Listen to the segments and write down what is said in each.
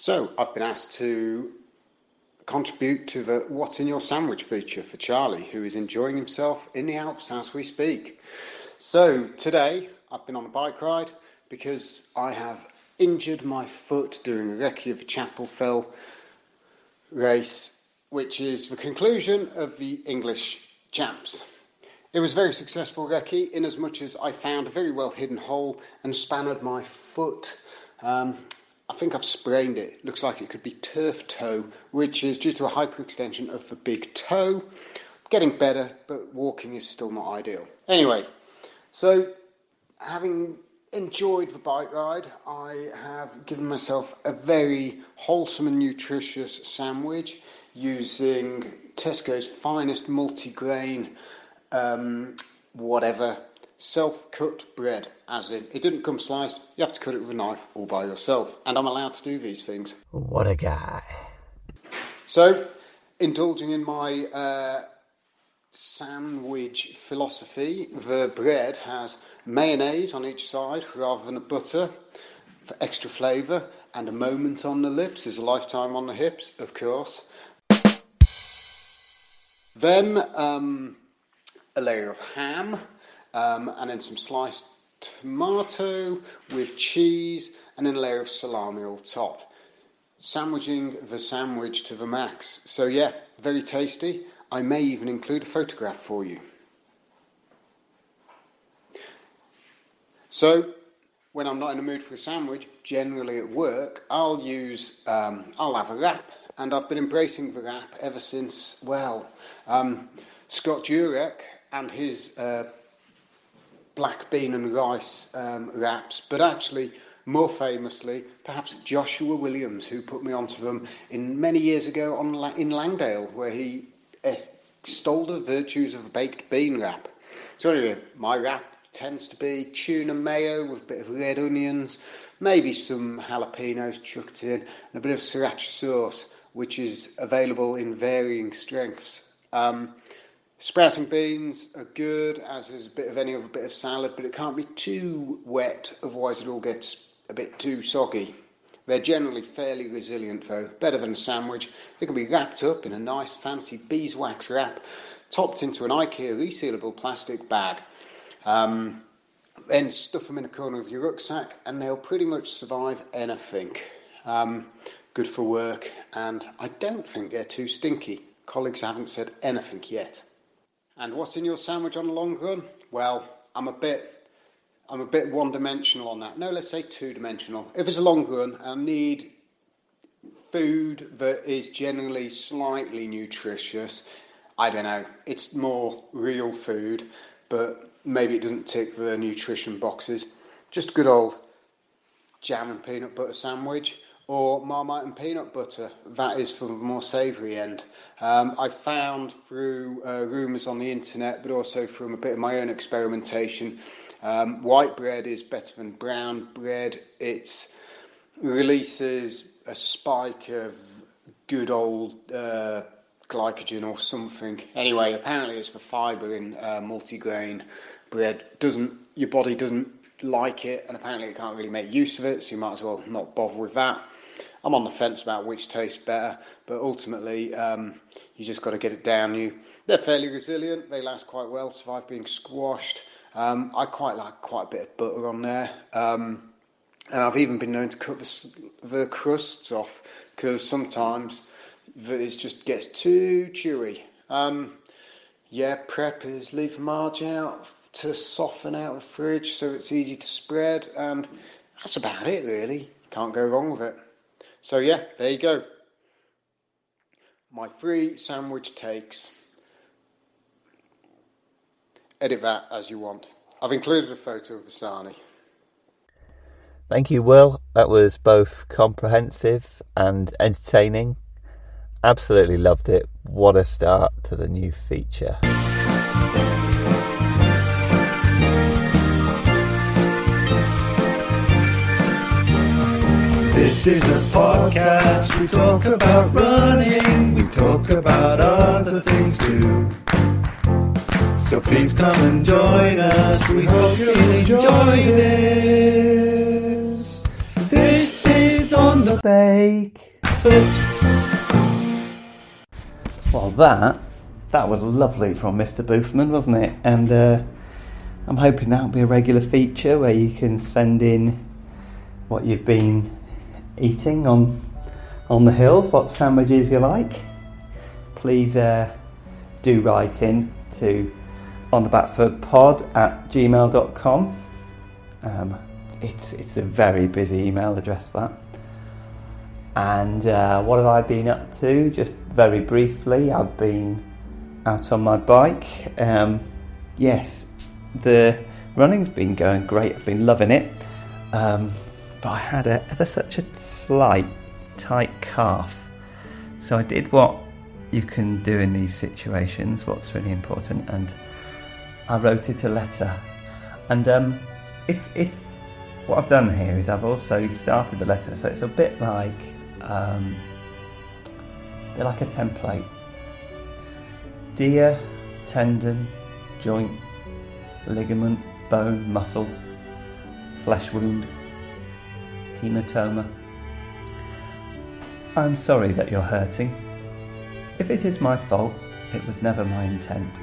So, I've been asked to contribute to the What's in Your Sandwich feature for Charlie, who is enjoying himself in the Alps as we speak. So, today I've been on a bike ride because I have injured my foot doing a Recce of Chapel Fell race, which is the conclusion of the English champs. It was very successful recce in as much as I found a very well hidden hole and spanned my foot. Um, I think I've sprained it. Looks like it could be turf toe, which is due to a hyperextension of the big toe. Getting better, but walking is still not ideal. Anyway, so having enjoyed the bike ride, I have given myself a very wholesome and nutritious sandwich using Tesco's finest multi-grain, um, whatever self cut bread, as in it didn't come sliced, you have to cut it with a knife all by yourself. And I'm allowed to do these things. What a guy. So, indulging in my uh, sandwich philosophy, the bread has mayonnaise on each side rather than a butter for extra flavour, and a moment on the lips is a lifetime on the hips, of course. Then um, a layer of ham um, and then some sliced tomato with cheese, and then a layer of salami on top. Sandwiching the sandwich to the max. So, yeah, very tasty. I may even include a photograph for you. So, when I'm not in the mood for a sandwich, generally at work, I'll use, um, I'll have a wrap, and I've been embracing the wrap ever since, well, um, Scott Jurek and his uh, black bean and rice um, wraps, but actually, more famously, perhaps Joshua Williams, who put me onto them in many years ago on La- in Langdale, where he extolled the virtues of a baked bean wrap. So anyway, my wrap tends to be tuna mayo with a bit of red onions, maybe some jalapenos chucked in, and a bit of sriracha sauce, which is available in varying strengths. Um, Sprouting beans are good, as is a bit of any other bit of salad, but it can't be too wet, otherwise it all gets a bit too soggy. They're generally fairly resilient though, better than a sandwich. They can be wrapped up in a nice fancy beeswax wrap, topped into an IKEA resealable plastic bag. Um, then stuff them in a corner of your rucksack and they'll pretty much survive anything. Um, good for work, and I don't think they're too stinky. Colleagues haven't said anything yet. And what's in your sandwich on the long run? Well, I'm a bit, I'm a bit one-dimensional on that. No, let's say two-dimensional. If it's a long run, I need food that is generally slightly nutritious. I don't know. It's more real food, but maybe it doesn't tick the nutrition boxes. Just good old jam and peanut butter sandwich or Marmite and peanut butter. That is for the more savoury end. Um, I found through uh, rumours on the internet, but also from a bit of my own experimentation, um, white bread is better than brown bread. It releases a spike of good old uh, glycogen or something. Anyway, apparently it's for fibre in uh, multigrain bread. Doesn't your body doesn't like it, and apparently it can't really make use of it, so you might as well not bother with that. I'm on the fence about which tastes better, but ultimately um, you just got to get it down you. They're fairly resilient. They last quite well. Survive being squashed. Um, I quite like quite a bit of butter on there, um, and I've even been known to cut the, the crusts off because sometimes it just gets too chewy. Um, yeah, prep is leave the marge out to soften out the fridge so it's easy to spread, and that's about it really. Can't go wrong with it. So, yeah, there you go. My free sandwich takes. Edit that as you want. I've included a photo of Asani. Thank you, Will. That was both comprehensive and entertaining. Absolutely loved it. What a start to the new feature. This is a podcast. We talk about running. We talk about other things too. So please come and join us. We hope you'll enjoy this. This is on the Bake. Well, that that was lovely from Mr. Boothman, wasn't it? And uh, I'm hoping that'll be a regular feature where you can send in what you've been eating on on the hills, what sandwiches you like. Please uh, do write in to on the backfoot pod at gmail.com. Um, it's it's a very busy email address that. And uh, what have I been up to? Just very briefly, I've been out on my bike. Um, yes, the running's been going great. I've been loving it. Um, but I had a, ever such a slight tight calf. So I did what you can do in these situations, what's really important, and I wrote it a letter. And um, if, if what I've done here is I've also started the letter, so it's a bit like um, a bit like a template. Dear tendon, joint, ligament, bone, muscle, flesh wound, hematoma. I'm sorry that you're hurting. If it is my fault, it was never my intent.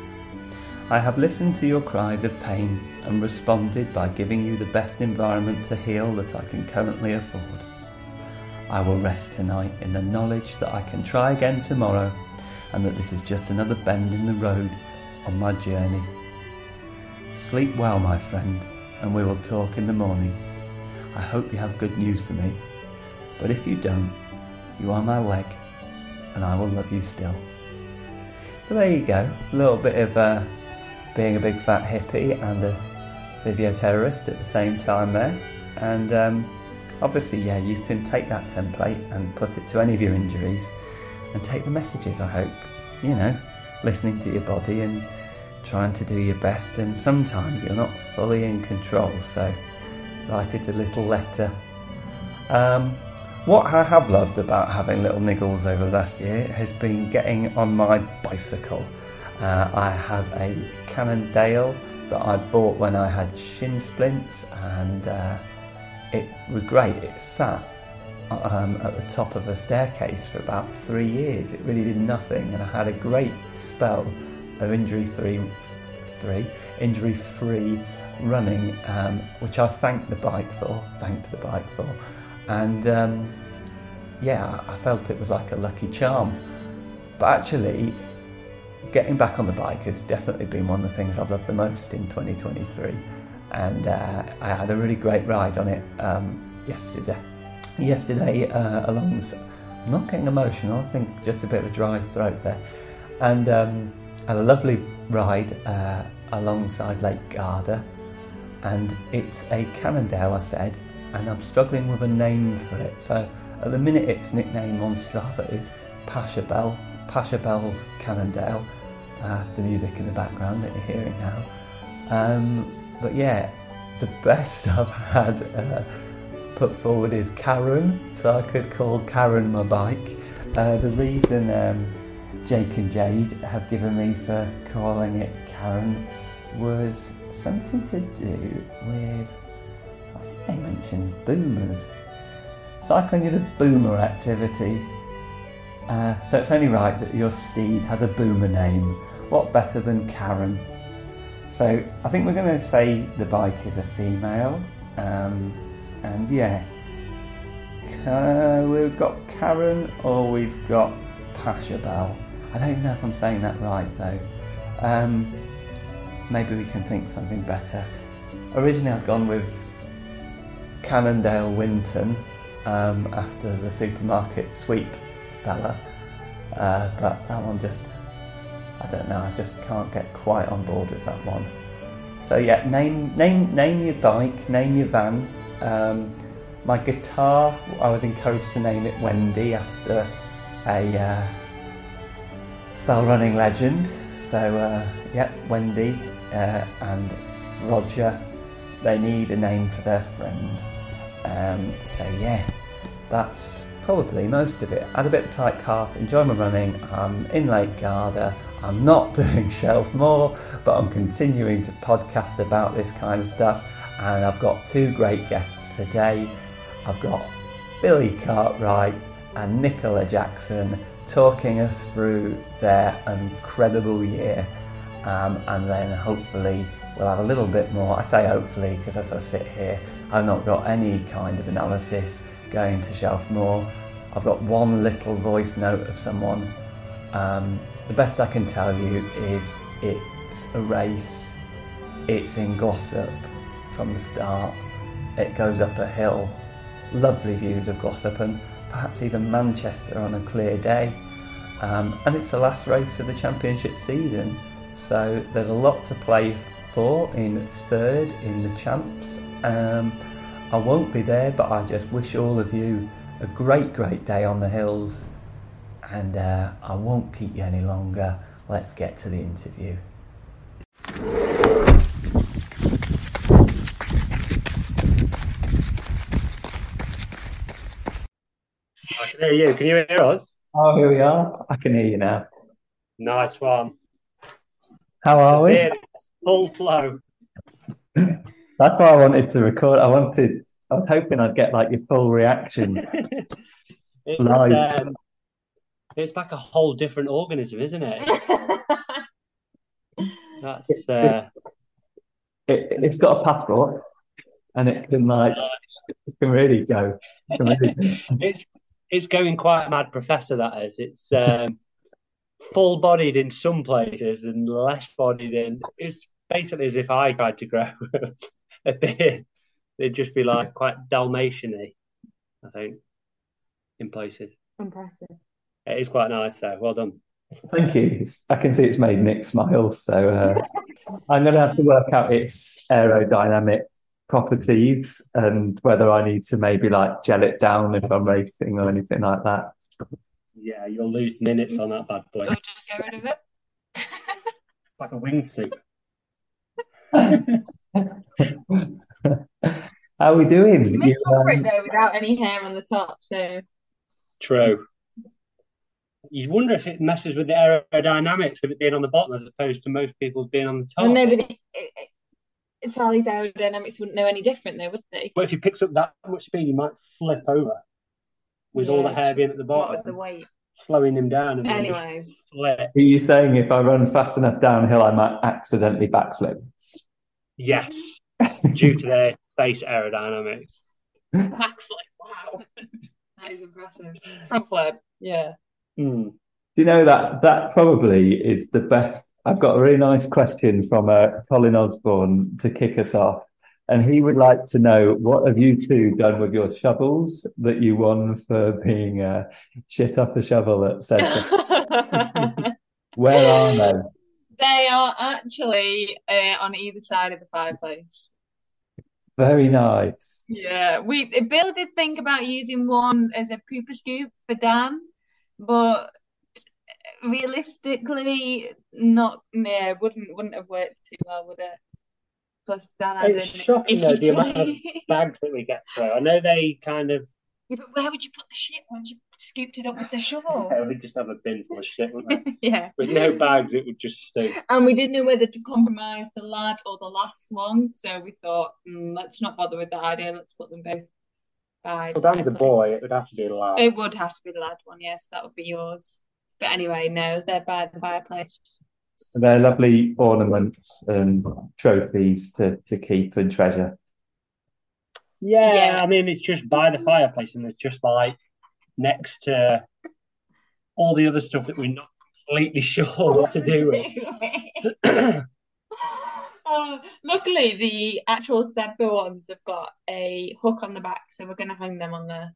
I have listened to your cries of pain and responded by giving you the best environment to heal that I can currently afford. I will rest tonight in the knowledge that I can try again tomorrow and that this is just another bend in the road on my journey. Sleep well, my friend, and we will talk in the morning. I hope you have good news for me, but if you don't, you are my leg, and I will love you still. So there you go, a little bit of uh, being a big fat hippie and a physioterrorist at the same time there, and um, obviously, yeah, you can take that template and put it to any of your injuries and take the messages, I hope. You know, listening to your body and trying to do your best, and sometimes you're not fully in control, so write it a little letter. Um, what I have loved about having little niggles over the last year has been getting on my bicycle. Uh, I have a Cannondale that I bought when I had shin splints, and uh, it was great. It sat um, at the top of a staircase for about three years. It really did nothing, and I had a great spell of injury free, three injury free running, um, which I thanked the bike for. Thanked the bike for, and um, yeah, I felt it was like a lucky charm. But actually, getting back on the bike has definitely been one of the things I've loved the most in 2023 and uh, I had a really great ride on it um, yesterday. Yesterday, uh, along, I'm not getting emotional. I think just a bit of a dry throat there, and um, had a lovely ride uh, alongside Lake Garda, and it's a Cannondale. I said, and I'm struggling with a name for it. So at the minute, its nickname on Strava is Pasha Bell. Pasha Bell's Cannondale. Uh, the music in the background that you're hearing now. Um, but yeah, the best I've had uh, put forward is Karen, so I could call Karen my bike. Uh, the reason um, Jake and Jade have given me for calling it Karen was something to do with, I think they mentioned boomers. Cycling is a boomer activity, uh, so it's only right that your steed has a boomer name. What better than Karen? So I think we're going to say the bike is a female, um, and yeah, uh, we've got Karen or we've got Pasha Bell. I don't even know if I'm saying that right though. Um, maybe we can think something better. Originally, I'd gone with Cannondale Winton um, after the supermarket sweep fella, uh, but that one just I don't know. I just can't get quite on board with that one. So yeah, name name name your bike, name your van. Um, my guitar, I was encouraged to name it Wendy after a uh, fell running legend. So uh, yeah, Wendy uh, and Roger, they need a name for their friend. Um, so yeah, that's probably most of it. I had a bit of a tight calf, enjoy my running. I'm in Lake Garda. I'm not doing Shelf Moor, but I'm continuing to podcast about this kind of stuff. And I've got two great guests today. I've got Billy Cartwright and Nichola Jackson talking us through their incredible year. Um, and then hopefully we'll have a little bit more. I say hopefully because as I sit here, I've not got any kind of analysis going to Shelf Moor. I've got one little voice note of someone. Um, the best I can tell you is it's a race, it's in Glossop from the start, it goes up a hill, lovely views of Glossop and perhaps even Manchester on a clear day. Um, and it's the last race of the championship season, so there's a lot to play for in third in the champs. Um, I won't be there, but I just wish all of you a great, great day on the hills. And uh, I won't keep you any longer. Let's get to the interview. I can hear you. Can you hear us? Oh, here we are. I can hear you now. Nice one. How are we? Yeah, full flow. That's why I wanted to record. I wanted. I was hoping I'd get like your full reaction. It's, Live. um, it's like a whole different organism, isn't it? That's uh, It, it's got a passport, and it can like it can really go. It can really go. it's it's going quite mad, Professor. That is. It's um, full bodied in some places and less bodied in. It's basically as if I tried to grow a beard. It'd just be like quite Dalmatian-y, I think, in places. Impressive. It is quite nice, though. Well done. Thank you. I can see it's made Nick smile, so uh, I'm going to have to work out its aerodynamic properties and whether I need to maybe like gel it down if I'm racing or anything like that. Yeah, you'll lose minutes on that bad boy. Or just get rid of it. Like a wingsuit. How are we doing? You make You, up for um, it though without any hair on the top, so True. You wonder if it messes with the aerodynamics of it being on the bottom as opposed to most people being on the top. well, no, but it, it, it, Charlie's aerodynamics wouldn't know any different though, would they? But if he picks up that much speed, he might flip over with all the hair being at the bottom, with the weight? slowing him down and anyway, are you saying if I run fast enough downhill, I might accidentally backflip? Yes, due to their face aerodynamics. backflip. Wow, that is impressive. Front flip. Yeah. Hmm. Do you know that that probably is the best? I've got a really nice question from uh, Colin Osborne to kick us off, and he would like to know what have you two done with your shovels that you won for being uh, shit off the shovel at Centre? Where are they? They are actually uh, on either side of the fireplace. Very nice. Yeah, we Bill did think about using one as a pooper scoop for Dan, but realistically, not yeah, wouldn't wouldn't have worked too well would it. Plus, Dan It's shocking though the amount of bags that we get through. I know they kind of Yeah, but where would you put the shit once you scooped it up with the shovel? we'd just have a bin full of shit, wouldn't they? Yeah, With no bags, it would just stink. and we didn't know whether to compromise the lad or the last one, so we thought, mm, let's not bother with that idea. Let's put them both by Well, Dan's a boy, it would have to be the lad. It would have to be the lad one, yes, that would be yours. But anyway, no, they're by the fireplace. So they're lovely ornaments and trophies to, to keep and treasure. Yeah, Yeah. I mean, it's just by the fireplace, and it's just like next to all the other stuff that we're not completely sure what to do with. Oh, luckily, the actual Sedbergh ones have got a hook on the back, so we're going to hang them on the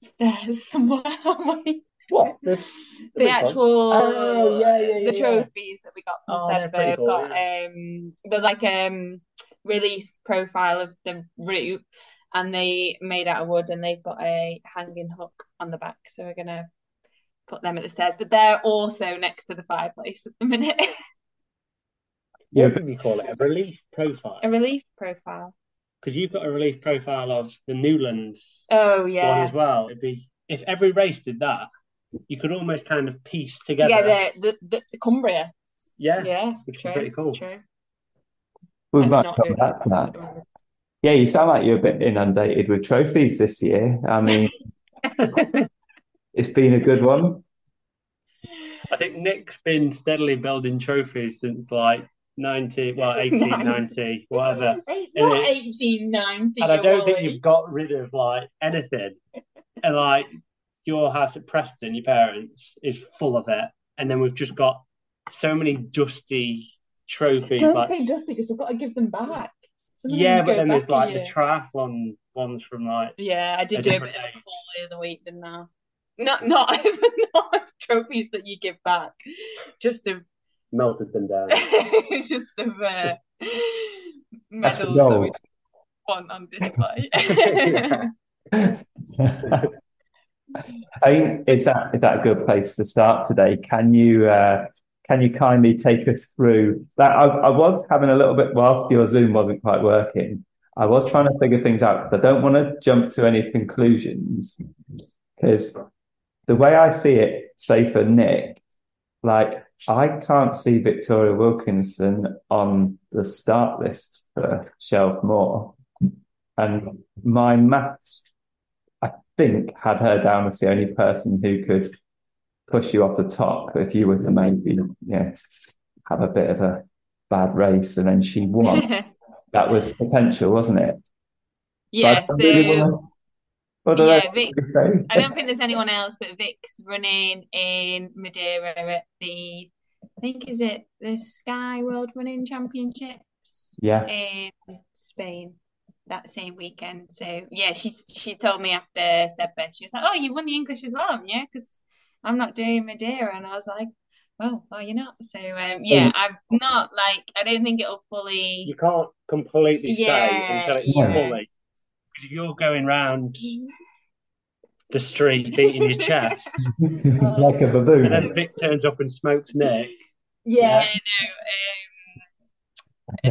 stairs somewhere. Aren't we? What? The, The big actual Oh, yeah, yeah, yeah, the yeah. trophies that we got from Oh, they've cool, got um the like um relief profile of the route, and they made out of wood, and they've got a hanging hook on the back, so we're gonna put them at the stairs. But they're also next to the fireplace at the minute. Yeah, What do we call it? A relief profile? A relief profile. Because you've got a relief profile of the Newlands oh yeah. as well. It'd be if every race did that, you could almost kind of piece together. Yeah, the, the the Cumbria. Yeah, Yeah, which is pretty cool. true. we Let's might not come back to that. Yeah, you sound like you're a bit inundated with trophies this year. I mean, it's been a good one. I think Nick's been steadily building trophies since like 90, well, 1890, whatever. Eight, not eighteen ninety. And I don't think you've got rid of like anything. And like your house at Preston, your parents, is full of it. And then we've just got so many dusty trophies. Don't like, say dusty because we've got to give them back. Some yeah, but then there's like the year. triathlon ones from like, Yeah, I did a do a different bit of a age. the other week, didn't I? Not not not trophies that you give back, just of melted them down. just of uh, medals that we want on display. I is that is that a good place to start today? Can you uh, can you kindly take us through that? I, I was having a little bit whilst your Zoom wasn't quite working. I was trying to figure things out because I don't want to jump to any conclusions because the way I see it, say for Nick, like I can't see Victoria Wilkinson on the start list for Shelf Moor, and my maths think had her down as the only person who could push you off the top if you were to mm. maybe yeah have a bit of a bad race and then she won. that was potential, wasn't it? yeah, so yeah, I? I don't think there's anyone else, but Vic's running in Madeira at the, I think is it the Sky World Running Championships Yeah, in Spain that same weekend. So yeah, she's she told me after Sedbergh, she was like, "Oh, you won the English as well, haven't you?" Because I'm not doing Madeira, and I was like, "Well, are you not?" So um, yeah, I'm not like I don't think it'll fully. You can't completely say until it's yeah. fully. Because you're going round the street beating your chest, like a baboon, and then Vic turns up and smokes Nick. Yeah, no. Um,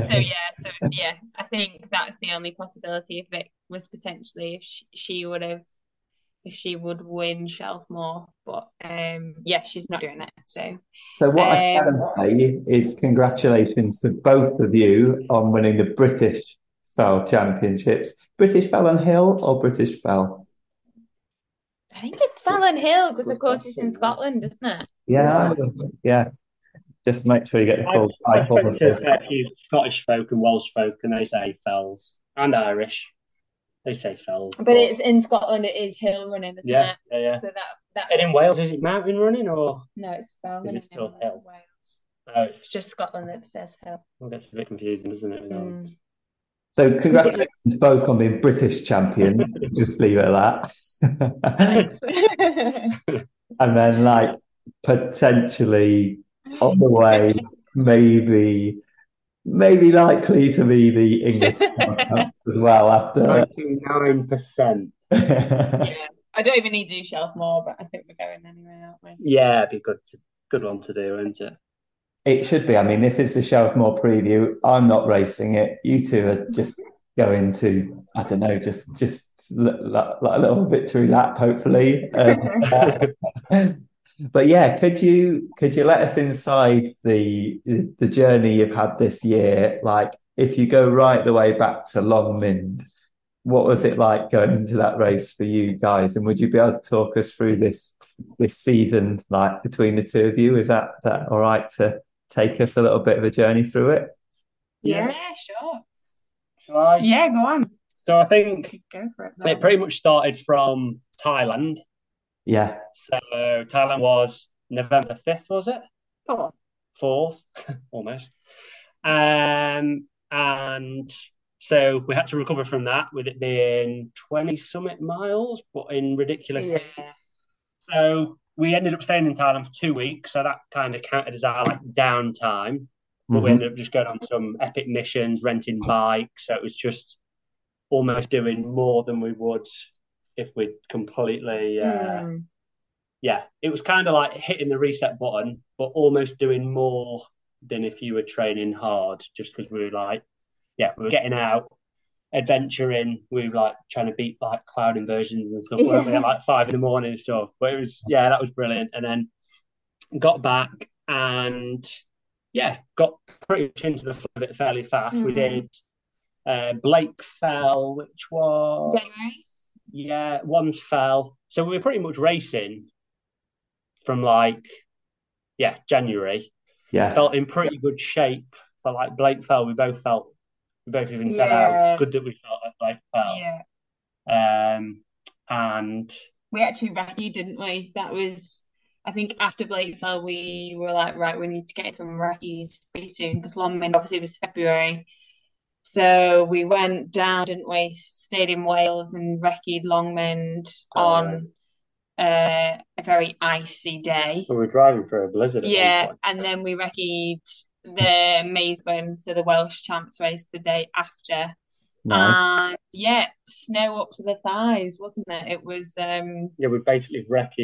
so yeah, so yeah, I think that's the only possibility if it was potentially if she, she would have if she would win Shelf Moor, but um, yeah, she's not doing it. So So what I Um, can say is congratulations to both of you on winning the British Fell Championships. British Fell and Hill or British Fell? I think it's Fallon Hill because of course it's in Scotland, isn't it? Yeah, yeah. Just make sure you get the full I title. spoke to a few Scottish folk and Welsh folk, and they say fells, and Irish. They say fells. But it's in Scotland. It is hill running, isn't yeah, it? yeah, yeah. So that that And in Wales, is it mountain running or? no, it's fell Is it running still in hill? Wales. Oh, it's It's just Scotland that says hill. well, that's a bit confusing, isn't it? Mm. So congratulations both on being British champion. Just leave it at that. And then like potentially on the way, maybe maybe likely to be the English as well after. Ninety-nine percent. yeah, I don't even need to do Shelf Moor, but I think we're going anyway, aren't we? Yeah, it'd be good. To, good one to do, isn't it? It should be. I mean, this is the Shelf Moor preview. I'm not racing it. You two are just going to, I don't know, just just like a little victory lap, hopefully. Um, but yeah, could you could you let us inside the the journey you've had this year? Like, if you go right the way back to Longmynd, what was it like going into that race for you guys? And would you be able to talk us through this this season, like between the two of you? Is that is that all right to take us a little bit of a journey through it? Yeah, sure. Shall I? Yeah, go on. So I think Go for it. it pretty much started from Thailand. Yeah, So Thailand was November fifth, was it? Four. Fourth, almost. Um, and so we had to recover from that with it being 20 summit miles, but in ridiculous Yeah. So we ended up staying in Thailand for two weeks, so that kind of counted as our like downtime. But we Mhm. ended up just going on some epic missions, renting bikes. So it was just almost doing more than we would if we'd completely, uh, Mm. yeah. It was kind of like hitting the reset button, but almost doing more than if you were training hard, just because we were like, yeah, we were getting out, adventuring. We were like trying to beat like cloud inversions and stuff, weren't we? At like five in the morning and stuff. But it was, yeah, that was brilliant. And then got back and yeah, got pretty much into the flow of it fairly fast. We Mhm. did uh, Blake fell, which was January. Yeah, one's fell. So we were pretty much racing from like yeah January. Yeah. Felt in pretty good shape for like Blake fell. We both felt we both even said Yeah. how good that we felt like Blake fell. Yeah. Um, and We actually recce, didn't we? That was, I think, after Blake fell, we were like, right, we need to get some recce's pretty soon because Longmynd obviously was February. So we went down, didn't we? Stayed in Wales and recce'd Longmynd Oh, on uh, a very icy day. So we were driving through a blizzard. Yeah, and then we recce'd the Mazeland, so the Welsh Champs race the day after. Nice. And yeah, snow up to the thighs, wasn't it? It was um Yeah, we basically wrecked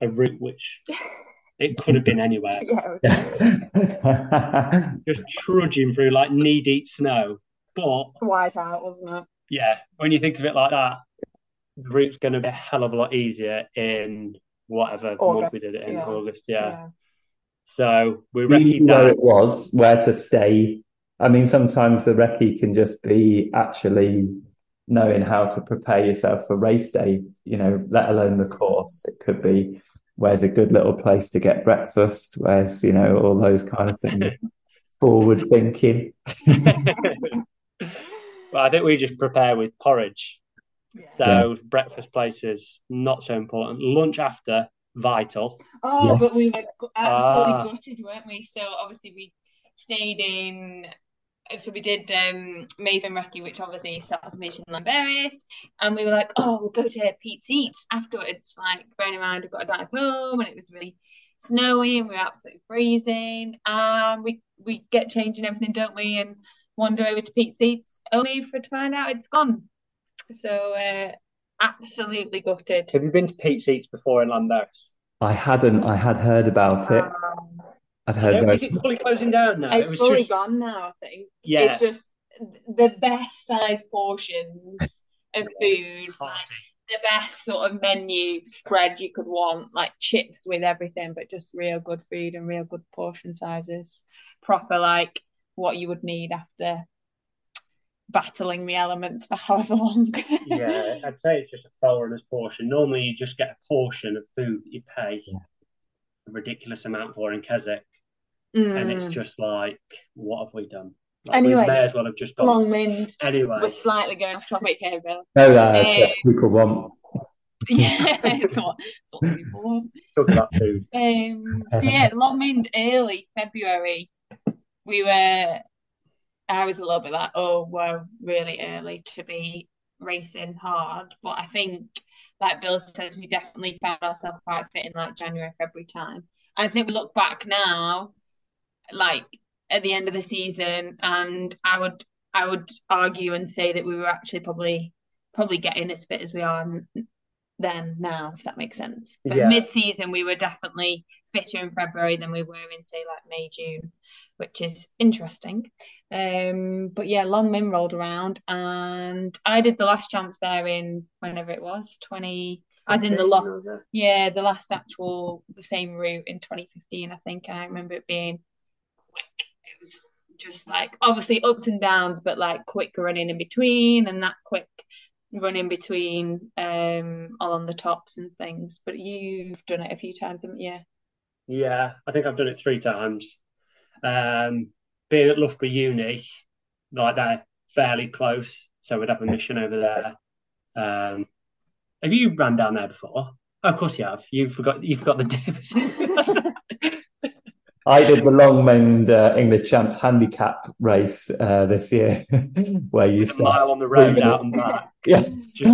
a route which it could have been anywhere. yeah, Just trudging through like knee deep snow. But white out, wasn't it? yeah, when you think of it like that, the route's going to be a hell of a lot easier in whatever month we did it in yeah. August. Yeah. Yeah. So we Do you know where it was, where to stay. I mean, sometimes the recce can just be actually knowing how to prepare yourself for race day, you know, let alone the course. It could be where's a good little place to get breakfast, where's, you know, all those kind of things. Forward thinking. Well, I think we just prepare with porridge. Yeah. So breakfast places not so important. Lunch after vital. Oh, Yeah. but we were absolutely Ah. gutted, weren't we? So obviously we stayed in. So we did um Maze and Recce, which obviously starts with Mission Llanberis, and we were like, oh, we'll go to Pete's Eats afterwards. Like, bearing in mind, we got to drive home, and it was really snowy, and we were absolutely freezing. And we we get changed and everything, don't we? And wander over to Pete's Eats, only for to find out it's gone. So uh, absolutely gutted. Have you been to Pete's Eats before in Llanberis? I hadn't, I had heard about it. Um, I'd heard very Is it fully closing down now? It It's was fully just gone now, I think. yeah. It's just the best size portions of food, like the best sort of menu spread you could want, like chips with everything, but just real good food and real good portion sizes. Proper like what you would need after battling the elements for however long. Yeah, I'd say it's just a foreigner's portion. Normally, you just get a portion of food that you pay Yeah. a ridiculous amount for in Keswick, and it's Mm. just like, what have we done? Like, Anyway, we may as well have just gone. Longmynd. Anyway, We're slightly going off topic here, Bill. No, that's what Eh. people want. Yeah, it's what, it's what people want. talk about food. Um, so yeah, it's Longmynd early February. We were, I was a little bit like, oh, we're really early to be racing hard. But I think, like Bill says, we definitely found ourselves quite fit in like January, February time. I think we look back now, like at the end of the season, and I would, I would argue and say that we were actually probably, probably getting as fit as we are then now, if that makes sense. But Yeah. mid-season, we were definitely fitter in February than we were in, say, like May, June, which is interesting. Um, but yeah, Longmynd rolled around, and I did the last chance there in whenever it was, 20, as in the last yeah, the last actual, the same route in 2015, I think. And I remember it being quick. It was just like obviously ups and downs, but like quick running in between and that quick run in between um along the tops and things. But you've done it a few times, haven't you? Yeah, I think I've done it three times. Um, being at Loughborough Uni, like they're fairly close, so we'd have a mission over there. Um, have you ran down there before? Oh, of course you have. You forgot. You forgot the difference. I did the Longmynd uh, English Champs handicap race uh, this year, where you a start. mile on the road out and back. Yes.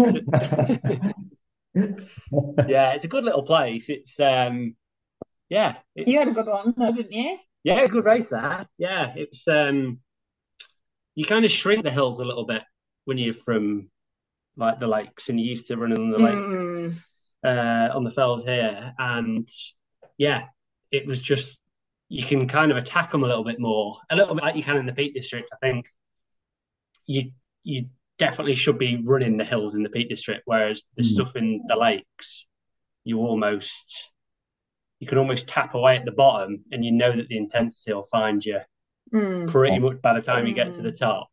Yeah, it's a good little place. It's um, yeah, it's You had a good one, though, didn't you? yeah, it's a good race there. Yeah, it's um, you kind of shrink the hills a little bit when you're from like the lakes and you're used to running on the lake Mm. uh, on the fells here, and yeah, it was just you can kind of attack them a little bit more, a little bit like you can in the Peak District. I think you you definitely should be running the hills in the Peak District, whereas the Mm. stuff in the lakes, you almost you can almost tap away at the bottom, and you know that the intensity will find you Mm. pretty much by the time you get to Mm. the top.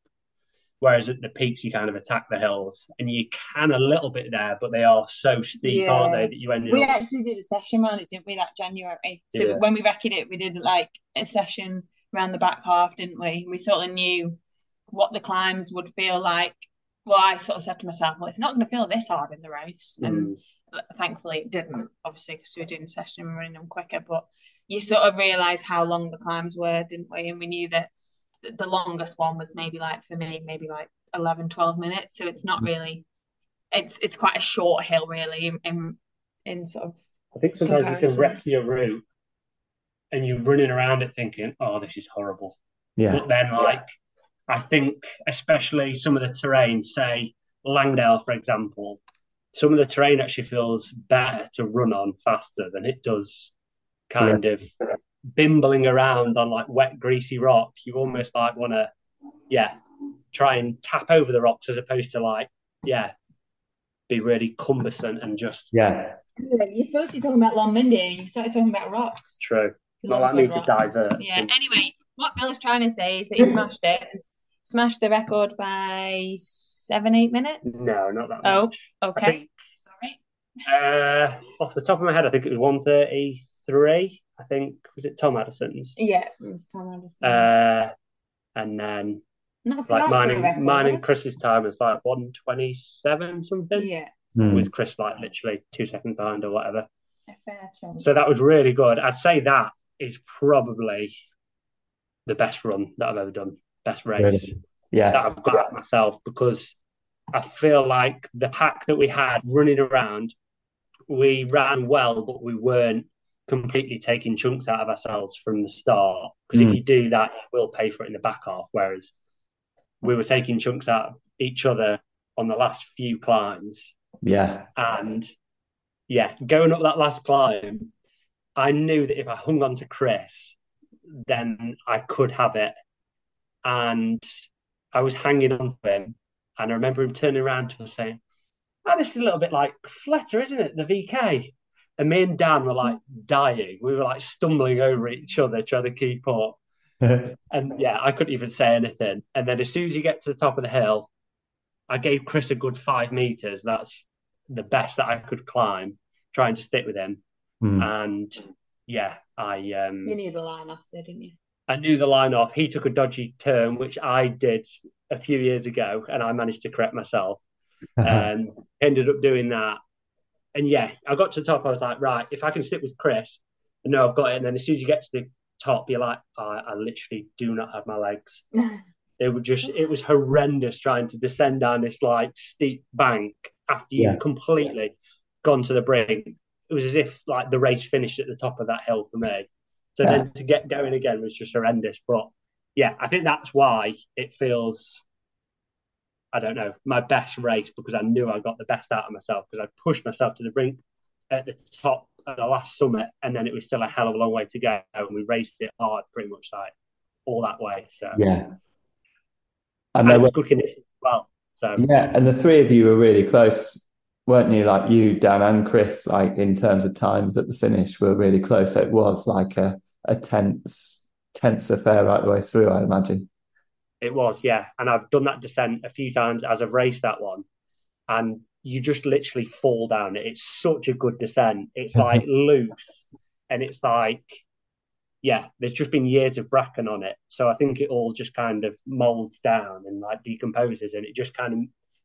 Whereas at the peaks, you kind of attack the hills, and you can a little bit there, but they are so steep, Yeah. aren't they, that you ended up We up. actually did a session around it, didn't we, that January? So Yeah. when we reckoned it, we did like a session around the back half, didn't we? We sort of knew what the climbs would feel like. Well, I sort of said to myself, well, it's not going to feel this hard in the race. And Mm, thankfully it didn't, obviously, because we were doing a session and running them quicker. But you sort of realise how long the climbs were, didn't we? And we knew that th- the longest one was maybe like, for me, maybe like 11, 12 minutes. So it's not mm-hmm. really, it's it's quite a short hill, really, in, in, in sort of I think sometimes you can wreck your route, and you're running around it thinking, "Oh, this is horrible." Yeah. But then, like, I think, especially some of the terrain, say Langdale, for example, some of the terrain actually feels better to run on faster than it does kind of bimbling around on like wet, greasy rock. You almost like want to, yeah, try and tap over the rocks as opposed to like, yeah, be really cumbersome and just Yeah. You're supposed to be talking about Longmindy and you started talking about rocks. true. Not Love like me to divert. Yeah. Anyway, what Bill is trying to say is that he smashed it. Smashed the record by seven, eight minutes. No, not that Oh, okay. Think Sorry. Uh, off the top of my head, I think it was 133. I think was it Tom Addison's? Yeah, it was Tom Anderson. Uh, and then Not like bad mine for a and mine and Chris's time was like 127 something. Yeah, Mm. With Chris like literally two seconds behind or whatever. a fair chunk. So that was really good. I'd say that is probably the best run that I've ever done. Best race Really? Yeah. that I've got at myself because I feel like the pack that we had running around, we ran well, but we weren't completely taking chunks out of ourselves from the start. Because Mm. if you do that, we'll pay for it in the back half. Whereas we were taking chunks out of each other on the last few climbs. Yeah. And yeah, going up that last climb, I knew that if I hung on to Chris, then I could have it. And I was hanging on to him. And I remember him turning around to us saying, Oh, this is a little bit like Fletter, isn't it? The VK. And me and Dan were like dying. We were like stumbling over each other, trying to keep up. And yeah, I couldn't even say anything. And then as soon as you get to the top of the hill, I gave Chris a good five meters. That's the best that I could climb, trying to stick with him. Mm. And yeah, I um You knew the line off there, didn't you? I knew the line off. He took a dodgy turn, which I did a few years ago, and I managed to correct myself. Um, ended up doing that. And yeah, I got to the top. I was like, right, if I can stick with Chris, I know I've got it. And then as soon as you get to the top, you're like, oh, I, I literally do not have my legs. They were just, it was horrendous trying to descend down this like steep bank after you Yeah. completely gone to the brink. It was as if like the race finished at the top of that hill for me. So Yeah. then to get going again was just horrendous. But yeah, I think that's why it feels, I don't know, my best race because I knew I got the best out of myself because I pushed myself to the brink at the top of the last summit and then it was still a hell of a long way to go and we raced it hard pretty much like all that way. So Yeah. And and there it were, good conditions well. So yeah, and the three of you were really close, weren't you? Like you, Dan, and Chris, like in terms of times at the finish, were really close. So it was like a, a tense, tense affair right the way through, I imagine. It was, yeah. And I've done that descent a few times as I've raced that one. And you just literally fall down. It's such a good descent. It's like loose and it's like, yeah, there's just been years of bracken on it. So I think it all just kind of molds down and like decomposes. And it just kind of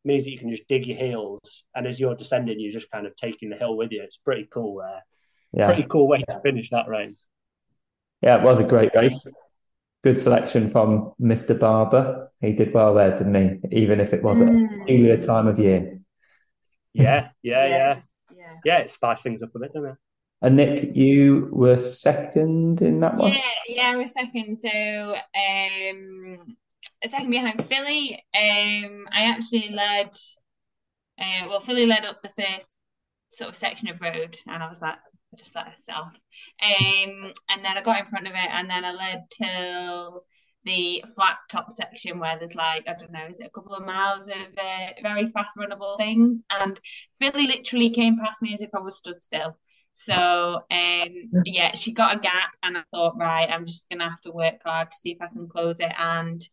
means that you can just dig your heels. And as you're descending, you're just kind of taking the hill with you. It's pretty cool there. Yeah. Pretty cool way to finish that race. Yeah, it was a great race. Good selection from Mr. Barber. He did well there, didn't he? Even if it was a Mm. peculiar time of year. Yeah, yeah, yeah. Yeah. Yeah, it spices things up a bit, doesn't it? And Nick, you were second in that one? Yeah, yeah, I was second. So, um, a second behind Philly. Um, I actually led. Uh, well, Philly led up the first sort of section of road, and I was like, I just let her set off. Um, and then I got in front of it, and then I led till the flat top section where there's like I don't know, is it a couple of miles of uh, very fast runnable things? And Philly literally came past me as if I was stood still. So um, yeah, she got a gap, and I thought, right, I'm just gonna have to work hard to see if I can close it. And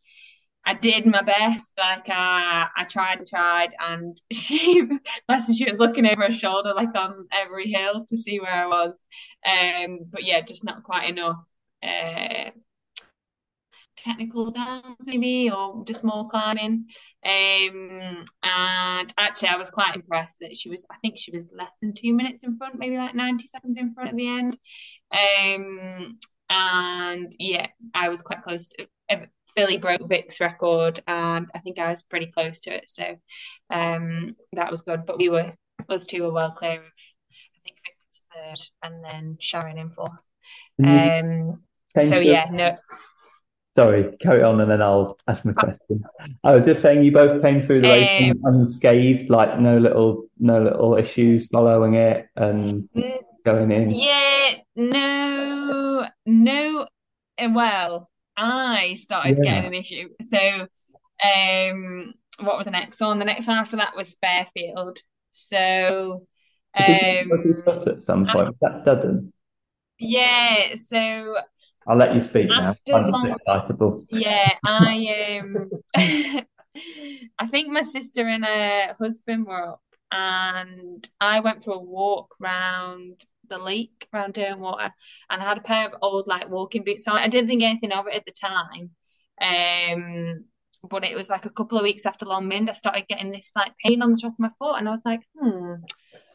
I did my best. Like I, I tried and tried, and she, she was looking over her shoulder, like on every hill, to see where I was. Um, but yeah, just not quite enough. Uh, technical downs maybe or just more climbing um and actually I was quite impressed that she was I think she was less than two minutes in front maybe like 90 seconds in front at the end um and yeah I was quite close to Philly broke Vic's record, and I think I was pretty close to it. So um, that was good. But we were us two were well clear of. I think Vic was third, and then Sharon in fourth. Um, so yeah, no. Sorry, carry on, and then I'll ask my question. I was just saying you both came through the race um, unscathed, like no little no little issues following it and going in. Yeah, no, no. Well, I started yeah. getting an issue. So, um, what was the next one? The next one after that was Fairfield. So, um, at some point. That Duddon. Yeah. So. I'll let you speak now. I'm just excitable. Yeah, I um, I think my sister and her husband were up, and I went for a walk round the lake around Derwentwater and I had a pair of old like walking boots on. I didn't think anything of it at the time. Um, but it was like a couple of weeks after Longmynd, I started getting this like pain on the top of my foot, and I was like, hmm,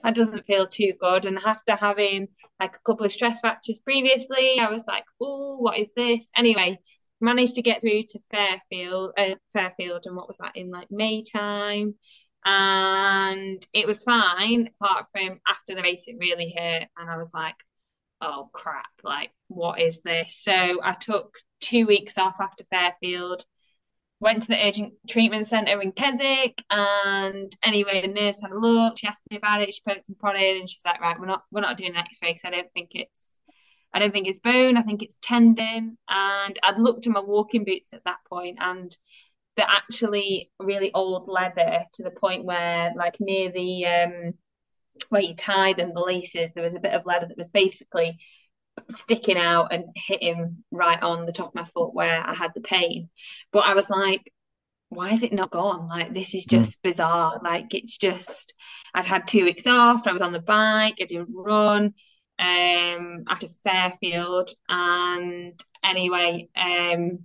that doesn't feel too good. And after having like a couple of stress fractures previously, I was like, oh, what is this? Anyway, managed to get through to Fairfield, uh, Fairfield, and what was that in like May time? And it was fine apart from after the race it really hurt and i was like oh crap like what is this so i took two weeks off after fairfield went to the urgent treatment centre in keswick and anyway the nurse had a look she asked me about it she put some prod in and she's like right we're not we're not doing an x-ray because i don't think it's I don't think it's bone. I think it's tendon. And I'd looked at my walking boots at that point, and they're actually really old leather to the point where like near the um where you tie them the laces there was a bit of leather that was basically sticking out and hitting right on the top of my foot where I had the pain. But I was like why is it not gone? Like this is hmm. just mm. bizarre. Like it's just I'd had two weeks off. I was on the bike. I didn't run um after Fairfield. And anyway um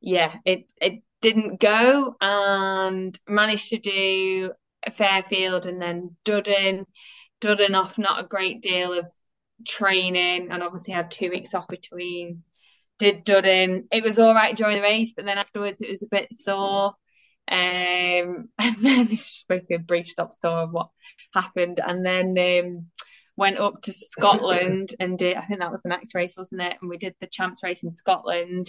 yeah it it didn't go and managed to do Fairfield and then Duddon. Duddon off not a great deal of training and obviously had two weeks off between. Did Duddon. It was all right during the race, but then afterwards it was a bit sore. Um, and then it's just like a brief stop story of what happened. And then um, went up to Scotland and did, I think that was the next race, wasn't it? And we did the champs race in Scotland.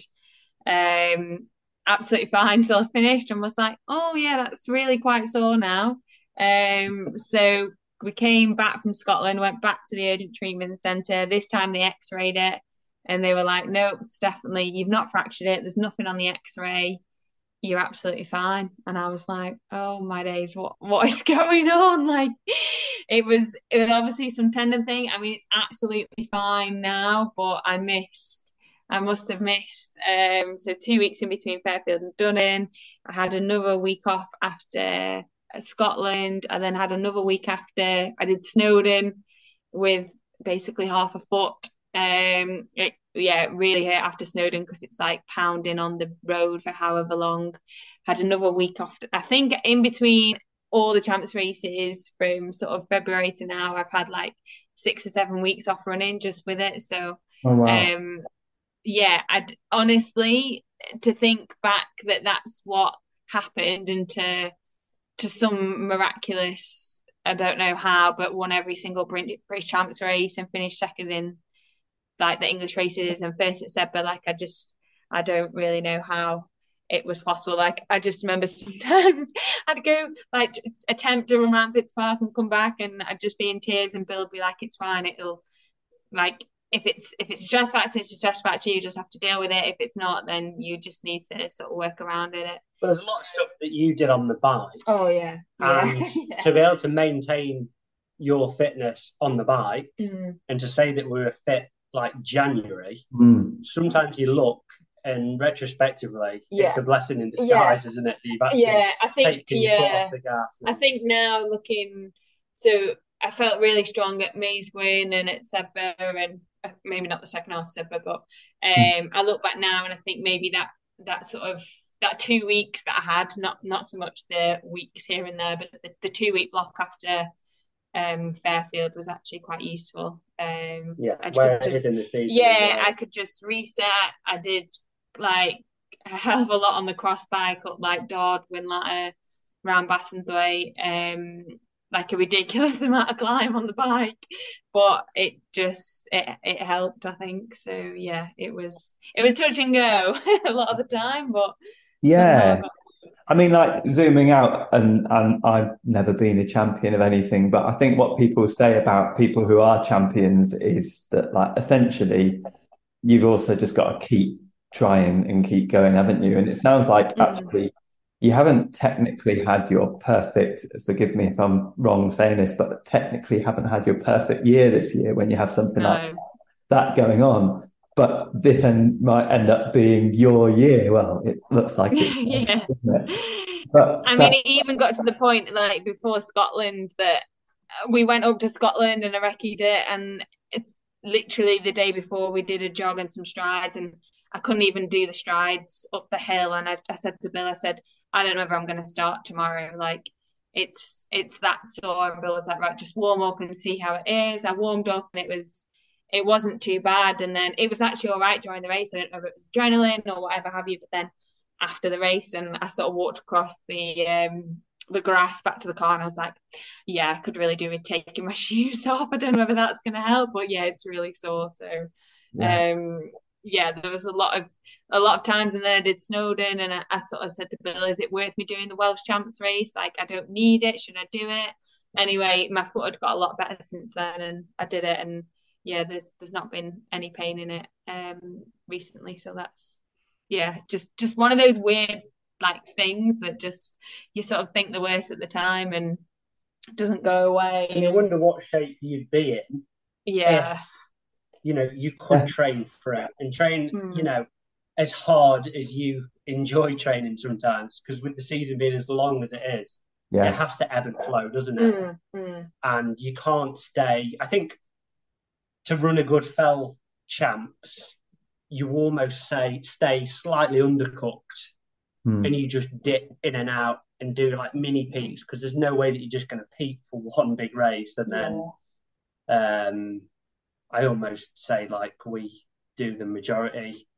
Um, absolutely fine till I finished and was like, oh yeah, that's really quite sore now. Um, so we came back from Scotland, went back to the urgent treatment centre. This time they x-rayed it and they were like, nope, it's definitely, you've not fractured it. There's nothing on the x-ray. You're absolutely fine. And I was like, oh my days, what what is going on? Like it was it was obviously some tendon thing. I mean, it's absolutely fine now, but I missed I must have missed. Um, so two weeks in between Fairfield and Duddon. I had another week off after uh, Scotland. I then had another week after I did Snowdon with basically half a foot. Um, it, yeah, really hurt after Snowdon because it's like pounding on the road for however long. Had another week off. I think in between all the champs races from sort of February to now, I've had like six or seven weeks off running just with it. So, oh, wow. um, yeah, I'd honestly to think back that that's what happened and to to some miraculous I don't know how, but won every single British Champs race and finished second in like the English races and first at Sedbergh. Like I just I don't really know how it was possible. Like I just remember sometimes I'd go like attempt to run around Fitzpark and come back and I'd just be in tears and Bill would be like, It's fine, it'll like if it's if it's a stress fracture, it's a stress fracture. You just have to deal with it. If it's not, then you just need to sort of work around it. But there's a lot of stuff that you did on the bike. Oh yeah, and yeah. to be able to maintain your fitness on the bike mm. and to say that we were fit like January. Mm. Sometimes you look and retrospectively, Yeah. it's a blessing in disguise, Yeah. isn't it? You've actually Yeah, I think taken your foot yeah. off the gas. I think now looking, so I felt really strong at Maze Gwyn and at Sedbergh, and uh, maybe not the second half of Sedbergh, but um, I look back now and I think maybe that that sort of that two weeks that I had, not not so much the weeks here and there, but the, the two week block after um, Fairfield was actually quite useful. Um, yeah, I where could just- in the season. yeah, well. I could just reset. I did like a hell of a lot on the cross bike up like Dord, Whinlatter, round Bassenthwaite, um, like a ridiculous amount of climb on the bike. But it just it it helped, I think. So yeah, it was it was touch and go a lot of the time, but Yeah. I mean, like zooming out, and, and I've never been a champion of anything, but I think what people say about people who are champions is that, like, essentially, you've also just got to keep trying and keep going, haven't you? And it sounds like Mm. actually you haven't technically had your perfect, forgive me if I'm wrong saying this, but technically haven't had your perfect year this year when you have something like that going on. But this end might end up being your year. Well, it looks like it's, Yeah. it? But I mean, it even got to the point like before Scotland that uh, we went up to Scotland and I recce'd it, and it's literally the day before we did a jog and some strides, and I couldn't even do the strides up the hill. And I, I said to Bill, I said, I don't know if I'm going to start tomorrow. Like, it's it's that sore. And Bill was like, right, just warm up and see how it is. I warmed up, and it was it wasn't too bad. And then it was actually all right during the race. I don't know if it was adrenaline or whatever have you, but then after the race and I sort of walked across the um the grass back to the car and I was like, yeah, I could really do with taking my shoes off. I don't know whether that's gonna help, but yeah, it's really sore. So Yeah. um yeah, there was a lot of a lot of times and then I did Snowdon and I, I sort of said to Bill, is it worth me doing the Welsh Champs race? Like I don't need it, should I do it? Anyway, my foot had got a lot better since then and I did it and yeah, there's there's not been any pain in it um recently. So that's yeah, just just one of those weird like things that just you sort of think the worst at the time and doesn't go away. And you wonder what shape you'd be in. yeah, You know, you could Yeah. train for it and train, Mm. you know, as hard as you enjoy training sometimes. Because with the season being as long as it is, it has to ebb and flow, doesn't it? Mm, mm, and you can't stay. I think to run a good fell champs, you almost say stay slightly undercooked Hmm. and you just dip in and out and do like mini peaks because there's no way that you're just going to peak for one big race and then um I almost say like we do the majority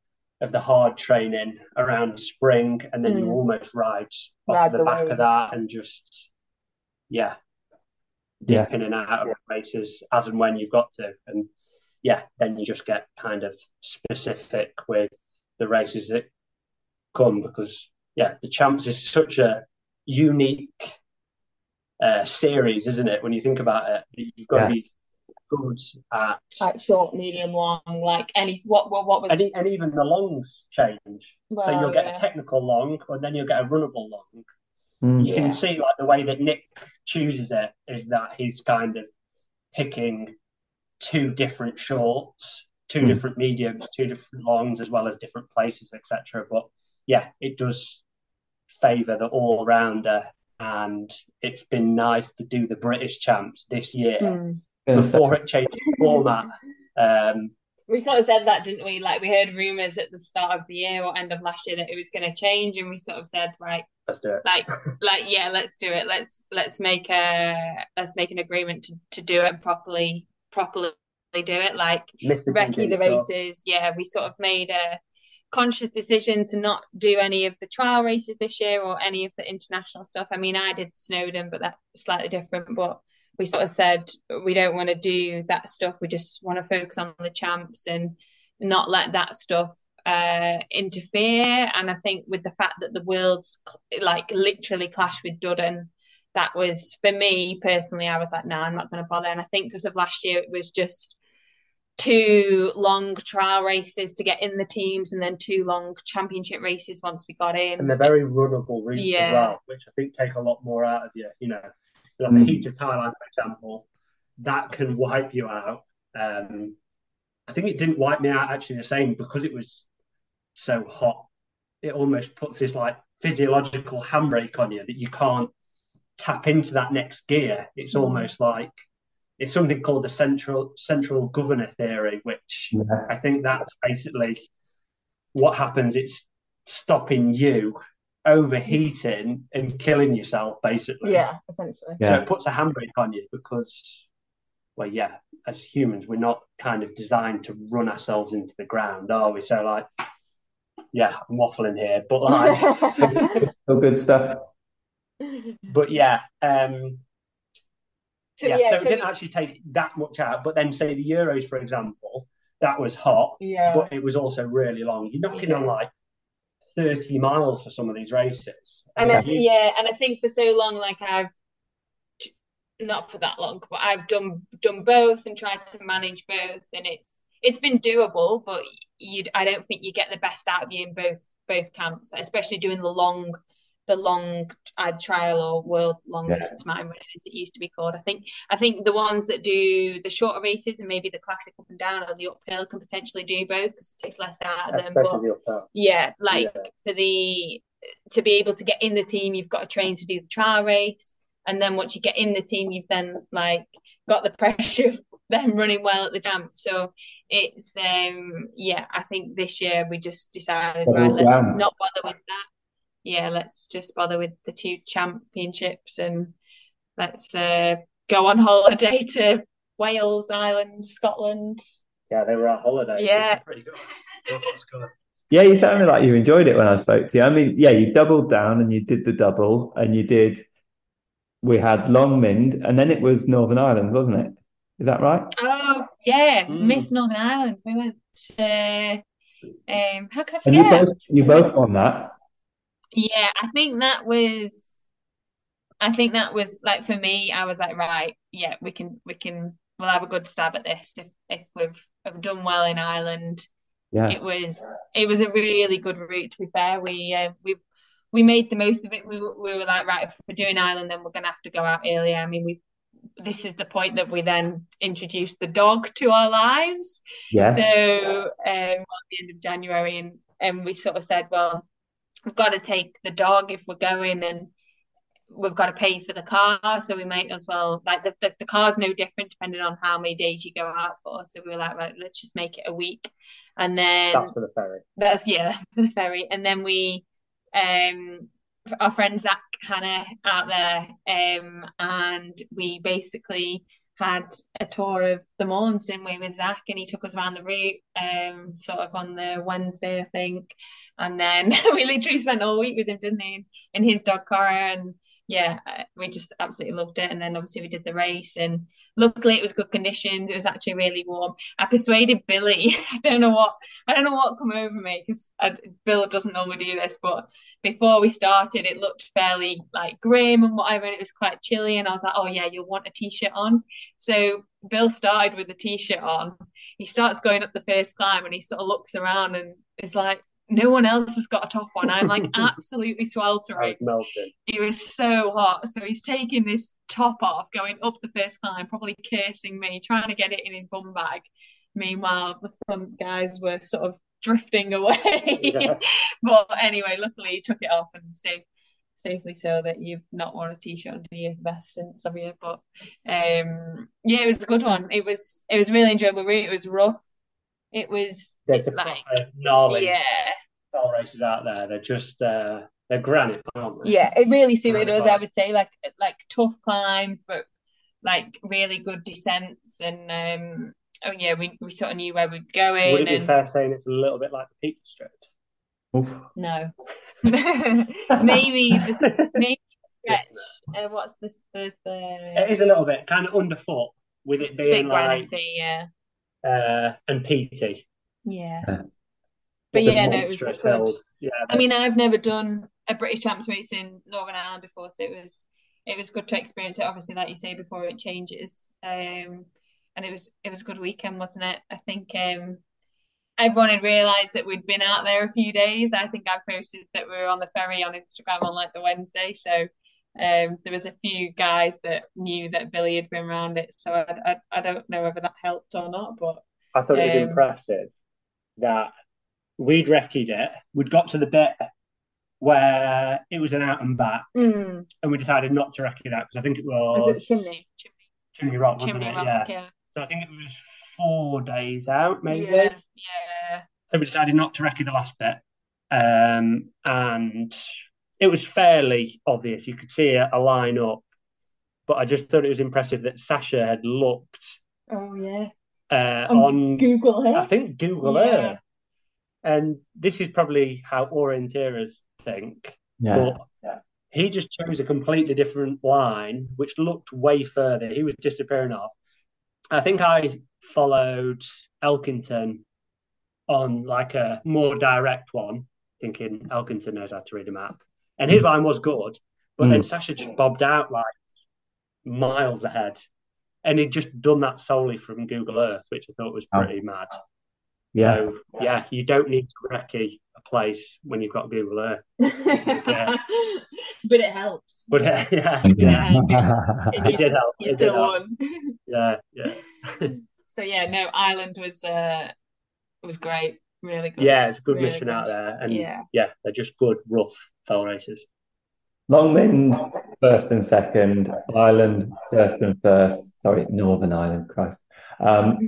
of the hard training around spring and then you Mm. almost ride off Ride the, the back wave. of that and just yeah Yeah. in and out of races as and when you've got to and yeah then you just get kind of specific with the races that come because yeah the champs is such a unique uh, series isn't it when you think about it you've got Yeah. to be good at like short, medium, long, like any what what what was and, and even the longs change so you'll get yeah. a technical long and then you'll get a runnable long Hmm. you Yeah. can see like the way that Nick chooses it is that he's kind of picking two different shorts, two Mm. different mediums, two different longs, as well as different places, etc. But yeah, it does favour the all rounder, and it's been nice to do the British champs this year Mm. Gonna say- before it changed format. Um, We sort of said that, didn't we? Like we heard rumors at the start of the year or end of last year that it was going to change, and we sort of said, right, let's do it. like, like, yeah, let's do it. Let's let's make a let's make an agreement to, to do it properly, properly do it. Like Missed the recce the stuff. races. Yeah, we sort of made a conscious decision to not do any of the trial races this year or any of the international stuff. I mean, I did Snowdon, but that's slightly different. But we sort of said we don't want to do that stuff. We just want to focus on the champs and not let that stuff uh interfere. And I think with the fact that the worlds like literally clash with Duddon, that was for me personally. I was like, no, I'm not going to bother. And I think because of last year, it was just two long trial races to get in the teams and then two long championship races once we got in. and they're very runnable routes Yeah. as well, which I think take a lot more out of you. You know, like Mm. the heat of Thailand, for example, that can wipe you out. Um, I think it didn't wipe me out actually the same because it was so hot, it almost puts this like physiological handbrake on you that you can't tap into that next gear. It's Mm. almost like it's something called the central central governor theory, which Yeah. I think that's basically what happens. It's stopping you overheating and killing yourself, basically. Yeah, essentially. Yeah. So it puts a handbrake on you because, well, yeah, as humans, we're not kind of designed to run ourselves into the ground, are we? So, like, yeah, I'm waffling here, but like, All good stuff. but yeah, um, yeah. yeah, So it didn't actually take that much out. But then, say the Euros, for example, that was hot, yeah. but it was also really long. You're knocking on like 30 miles for some of these races. And I, You- yeah, and I think for so long, like I've not for that long, but I've done done both and tried to manage both, and it's it's been doable. But you, I don't think you get the best out of you in both both camps, especially doing the long, the long uh, trial or world long Yeah. distance mountain running as it used to be called. I think I think the ones that do the shorter races and maybe the classic up and down or the uphill can potentially do both because it takes less out of them. But the yeah, like Yeah. for the to be able to get in the team, you've got to train to do the trial race, and then once you get in the team, you've then like got the pressure of them running well at the jump. So it's um yeah, I think this year we just decided right, let's not bother with that. Yeah, let's just bother with the two championships and let's uh go on holiday to Wales, Ireland, Scotland. Yeah, they were on holiday. Yeah. pretty good. Good. Yeah, you sounded like you enjoyed it when I spoke to you. I mean, yeah, you doubled down and you did the double and you did, we had Longmynd and then it was Northern Ireland, wasn't it? Is that right? Oh yeah, Mm. Miss Northern Ireland. We went. Uh, um, how can I And you both, you both won that. Yeah, I think that was. I think that was like for me. I was like, right, yeah, we can, we can, we'll have a good stab at this if if we've, have done well in Ireland. Yeah. It was it was a really good route. To be fair, we uh, we we made the most of it. We were- we were like, right, if we're doing Ireland, then we're gonna have to go out earlier. I mean, we this is the point that we then introduced the dog to our lives. Yes. So um, at the end of January, and and we sort of said, well, we've got to take the dog if we're going, and we've got to pay for the car, so we might as well like the, the the car's no different depending on how many days you go out for. So we were like, right, let's just make it a week, and then That's for the ferry. that's yeah, for the ferry. And then we um our friend Zach Hannah out there, um, and we basically had a tour of the Mournes, didn't we, with Zach, and he took us around the route, um, sort of on the Wednesday, I think, and then we literally spent all week with him, didn't he, in his dog car, and yeah, uh, we just absolutely loved it. And then obviously we did the race, and luckily it was good conditions. It was actually really warm. I persuaded Billy. I don't know what I don't know what come over me because Bill doesn't normally do this, but before we started, it looked fairly like grim and whatever, and it was quite chilly. And I was like, "Oh yeah, you'll want a t-shirt on." So Bill started with the t-shirt on. He starts going up the first climb, and he sort of looks around and is like, "No one else has got a top on." I'm like absolutely sweltering. melting. It was so hot. So he's taking this top off, going up the first climb, probably cursing me, trying to get it in his bum bag. Meanwhile, the front guys were sort of drifting away. Yeah. But anyway, luckily he took it off and safe, safely so that you've not worn a t-shirt under your vest since of you. But um, yeah, it was a good one. It was it was really enjoyable. It was rough. It was There's a like proper gnarly yeah. style races out there. They're just uh, they're granite, aren't they? Yeah, it really suited Right, us, I would say, like like tough climbs, but like really good descents and um oh yeah, we, we sort of knew where we're Would going it be and fair saying it's a little bit like the Peak District? Oof. no. Maybe the maybe stretch. Uh, what's this the the It is a little bit kind of underfoot with it it's a bit being like granity, yeah. Uh, and peaty. Yeah. Yeah. But The yeah, no, it was monstrous good. hills. Yeah, I mean, I've never done a British champs race in Northern Ireland before, so it was it was good to experience it. Obviously, like you say, before it changes. Um, and it was it was a good weekend, wasn't it? I think um, everyone had realised that we'd been out there a few days. I think I posted that we were on the ferry on Instagram on like the Wednesday, so um, there was a few guys that knew that Billy had been around it. So I, I, I don't know whether that helped or not, but I thought it was um, impressive that we'd recce'd it. We'd got to the bit where it was an out and back, Mm. and we decided not to recce that because I think it Was was it chimney? Chimney, Chimney Rock, wasn't chimney it? rock, yeah. yeah. So I think it was four days out, maybe. Yeah, yeah. So we decided not to recce the last bit. Um, and it was fairly obvious. You could see a, a line up. But I just thought it was impressive that Sasha had looked Oh yeah. uh, On on, Google I think, Google Yeah. Earth. And this is probably how orienteers think. Yeah. But he just chose a completely different line, which looked way further. He was disappearing off. I think I followed Elkington on like a more direct one, thinking Elkington knows how to read a map. And his line was good, but then Sasha just bobbed out like miles ahead. And he'd just done that solely from Google Earth, which I thought was Oh. pretty mad. Yeah. So, yeah, you don't need to recce a place when you've got Google Earth. Yeah. But it helps. But yeah, Yeah, yeah, it- it did help. You It still won. Yeah, yeah. So yeah, no, Ireland was uh was great. Really good. Yeah, it's a good Really mission out there. And Yeah. yeah, they're just good, rough fell races. Longmynd first and second, Ireland first and first. Sorry, Northern Ireland, Christ. Um,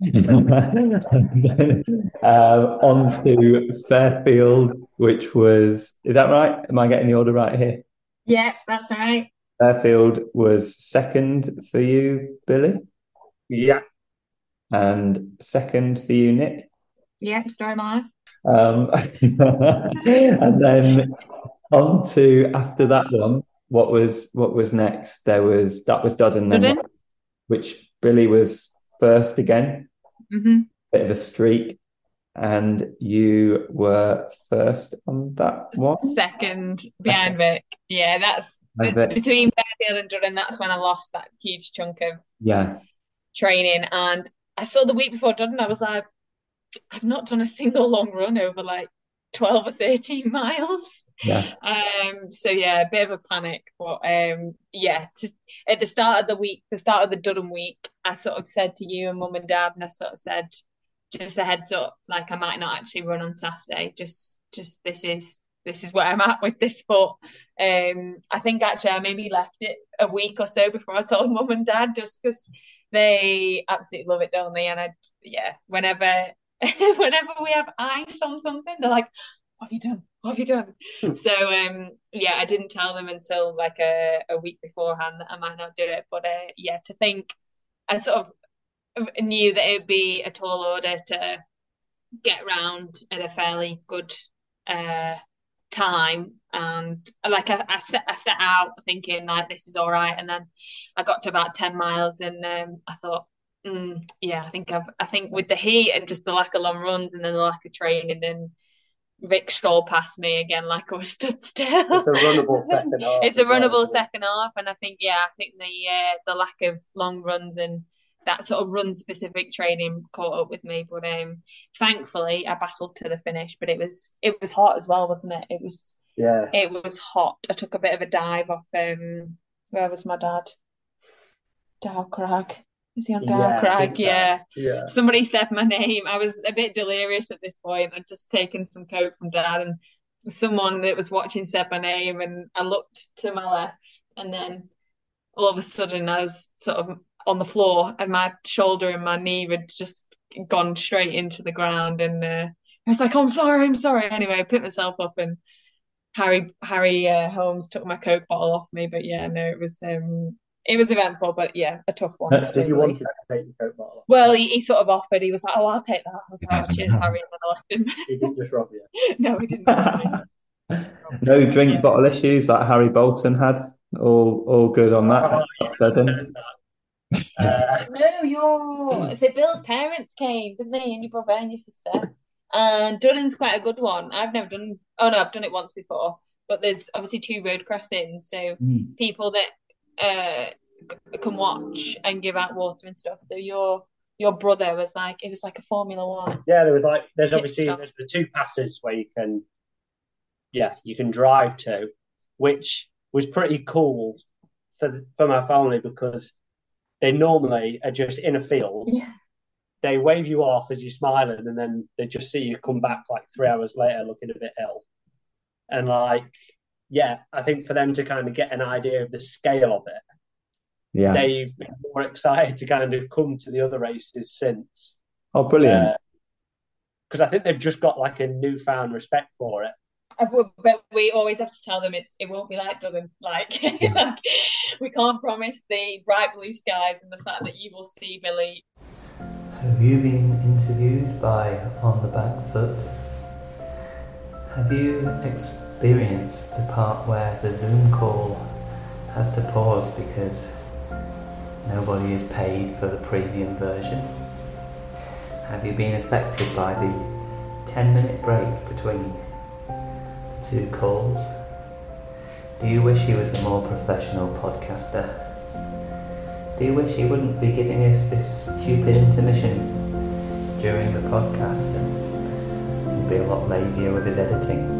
then, um, on to Fairfield, which was, is that right? Am I getting the order right here? Yeah, that's right. Fairfield was second for you, Billy, Yeah. and second for you, Nick. Yeah, story of my life. Um, and then on to after that one, what was what was next? There was that was Duddon, then Duddon. which Billy was first again, hmm bit of a streak, and you were first on that one. Second behind Vic. Yeah, that's bet. between Fairfield and Duddon. That's when I lost that huge chunk of Yeah, training. And I saw the week before Duddon, I was like, I've not done a single long run over like 12 or 13 miles. yeah, Um, so yeah, a bit of a panic, but um, yeah, to, at the start of the week, the start of the Durham week, I sort of said to you and mum and dad, and I sort of said, just a heads up, like I might not actually run on Saturday. Just, just this is this is where I'm at with this foot. Um, I think actually I maybe left it a week or so before I told mum and dad, just because they absolutely love it, don't they? And I, yeah, whenever whenever we have ice on something, they're like, "What have you done? What have you done?" So um yeah, I didn't tell them until like a, a week beforehand that I might not do it. But uh, yeah, to think I sort of knew that it would be a tall order to get round at a fairly good uh time and like I, I set I set out thinking like this is all right and then I got to about 10 miles and um I thought mm, yeah I think I've I think with the heat and just the lack of long runs and then the lack of training and Vic strolled past me again like I was stood still. It's a runnable second half. It's a well, runnable second half, and I think yeah, I think the uh, the lack of long runs and that sort of run specific training caught up with me. But um, thankfully, I battled to the finish. But it was it was hot as well, wasn't it? It was Yeah. it was hot. I took a bit of a dive off. Um, where was my dad? Dow Crag. Was he on Dow Yeah, I Crag? think. Yeah. Yeah. Somebody said my name. I was a bit delirious at this point. I'd just taken some coke from dad, and someone that was watching said my name, and I looked to my left, and then all of a sudden I was sort of on the floor, and my shoulder and my knee had just gone straight into the ground, and uh, I was like, "Oh, I'm sorry, I'm sorry." Anyway, I picked myself up, and Harry Harry uh, Holmes took my coke bottle off me. But yeah, no, it was um, it was eventful, but yeah, a tough one. to Did you want to take your coat bottle? off? Well, he, he sort of offered. He was like, "Oh, I'll take that." I was like, oh, "Cheers, Harry," and I left him. He didn't just rob you. no, he didn't. no drink Yeah. bottle issues like Harry Bolton had. All all good on that. Duddon. Uh, No, your so Bill's parents came, didn't they? And your brother and your sister. And Dunning's quite a good one. I've never done. Oh no, I've done it once before. But there's obviously two road crossings, so Mm. people that uh can watch and give out water and stuff. So your your brother was like, it was like a Formula One. yeah, there was like there's obviously stop. there's the two passes where you can yeah, you can drive to, which was pretty cool for for my family because they normally are just in a field Yeah. they wave you off as you're smiling, and then they just see you come back like three hours later looking a bit ill. And like, yeah, I think for them to kind of get an idea of the scale of it, Yeah. they've been more excited to kind of come to the other races since. oh, brilliant. Uh, because I think they've just got like a newfound respect for it. But we always have to tell them it's it won't be like Duddon. Like, like we can't promise the bright blue skies and the fact that you will see Billy. Have you been interviewed by On the Back Foot? Have you experienced the part where the Zoom call has to pause because nobody is paid for the premium version? Have you been affected by the 10 minute break between the two calls? Do you wish he was a more professional podcaster? Do you wish he wouldn't be giving us this stupid intermission during the podcast and be a lot lazier with his editing?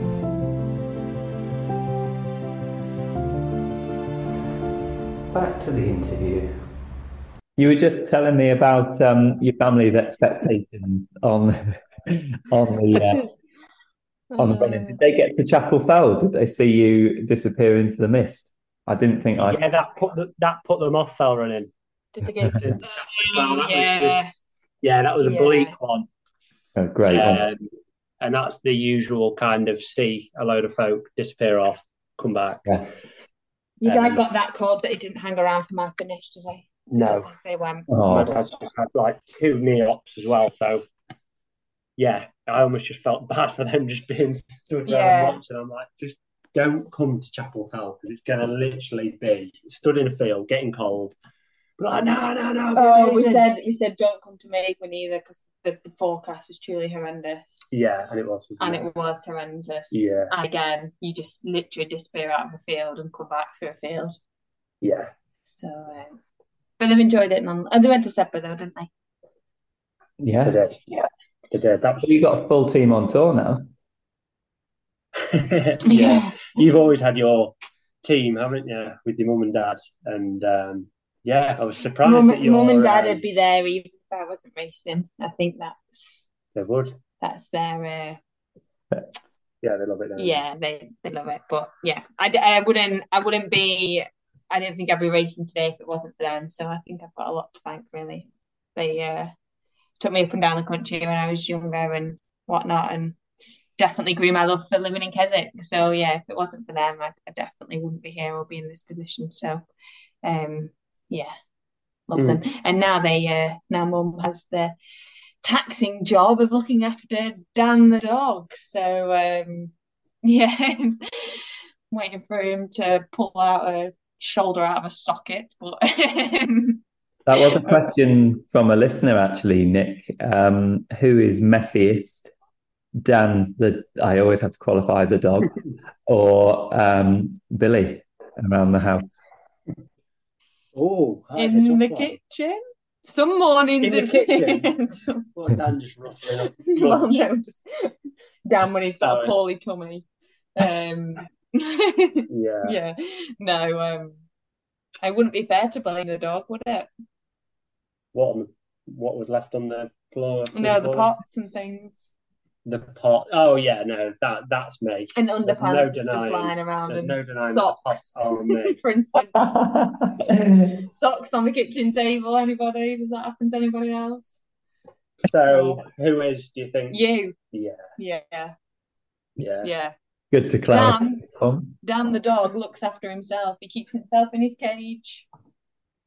Back to the interview. You were just telling me about um, your family's expectations on on the uh, on the running. Did they get to Chapel Fell? Did they see you disappear into the mist? I didn't think I. Yeah, that put the, that put them off fell running. Did they get Since- Well, that was yeah. Yeah, that was a Yeah. bleak one. Oh, great. Um, and that's the usual kind of see a load of folk disappear off, come back. Yeah. Your dad Um, got that cold that he didn't hang around for my finish today. No, They went. my Oh, dad's just had like two knee ops as well. So, yeah, I almost just felt bad for them just being stood there Yeah. and watching. I'm like, just don't come to Chapel Hill because it's going to literally be stood in a field, getting cold. But like, no, no, no. Oh, we said we said don't come to Maidwen either because the, the forecast was truly horrendous. Yeah, and it was. And it was horrendous. Yeah. And again, you just literally disappear out of a field and come back through a field. Yeah. So, um, but they've enjoyed it. None. And they went to Sedbergh though, didn't they? They yeah. did. Yeah. They did. That was. You got a full team on tour now. yeah. You've always had your team, haven't you, with your mum and dad? And um, yeah, I was surprised Mum, that your mum and dad um, would be there even if I wasn't racing. I think that's They would. that's their uh, Yeah, they love it. Yeah they they love it. But yeah, I, I wouldn't I wouldn't be I don't think I'd be racing today if it wasn't for them. So I think I've got a lot to thank really. They uh, took me up and down the country when I was younger and whatnot, and definitely grew my love for living in Keswick. So yeah, if it wasn't for them, I, I definitely wouldn't be here or be in this position. So um, yeah, love Mm. them. And now they uh, now Mum has the taxing job of looking after Dan the dog. So um, yeah, waiting for him to pull out a shoulder out of a socket, but. That was a question from a listener, actually, Nick. Um, who is messiest? Dan, the I always have to qualify the dog, or um, Billy around the house. Oh, that's in the one. kitchen. Some mornings In the kitchen? Some- Well, Dan just rustling up. well, no, just Dan when he's got Sorry. a poorly tummy. Um, Yeah. yeah, no, um, it wouldn't be fair to blame the dog, would it? What on the, what was left on the floor? No, the pots and things The pot. Oh yeah, no, that that's me. and There's underpants no just lying around There's and no denying that the pots socks, are on me. for instance. Socks on the kitchen table. Anybody? Does that happen to anybody else? So who is? Do you think? You? Yeah, Yeah, yeah. yeah. Good to clarify. Dan, Dan the dog looks after himself. He keeps himself in his cage.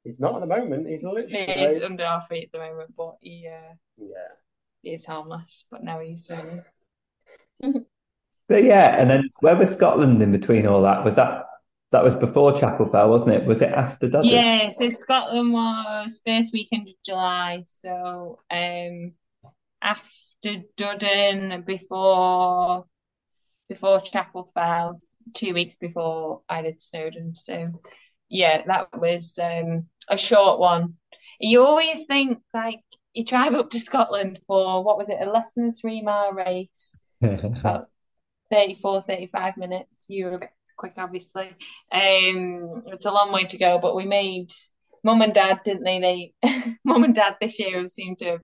He's not at the moment. He's literally. is under our feet at the moment, but he uh, Yeah. He is harmless. But now he's um, But yeah, and then where was Scotland in between all that? Was that That was before Chapel Fell, wasn't it? Was it after Duddon? Yeah, so Scotland was first weekend of July. So um after Duddon, before before Chapel Fell, two weeks before I did Snowdon. So yeah, that was um a short one. You always think like you drive up to Scotland for what was it, a less than a three mile race, about 34, 35 minutes. You were a bit quick, obviously. Um, it's a long way to go, but we made mum and dad, didn't they? They mum and dad this year seem to have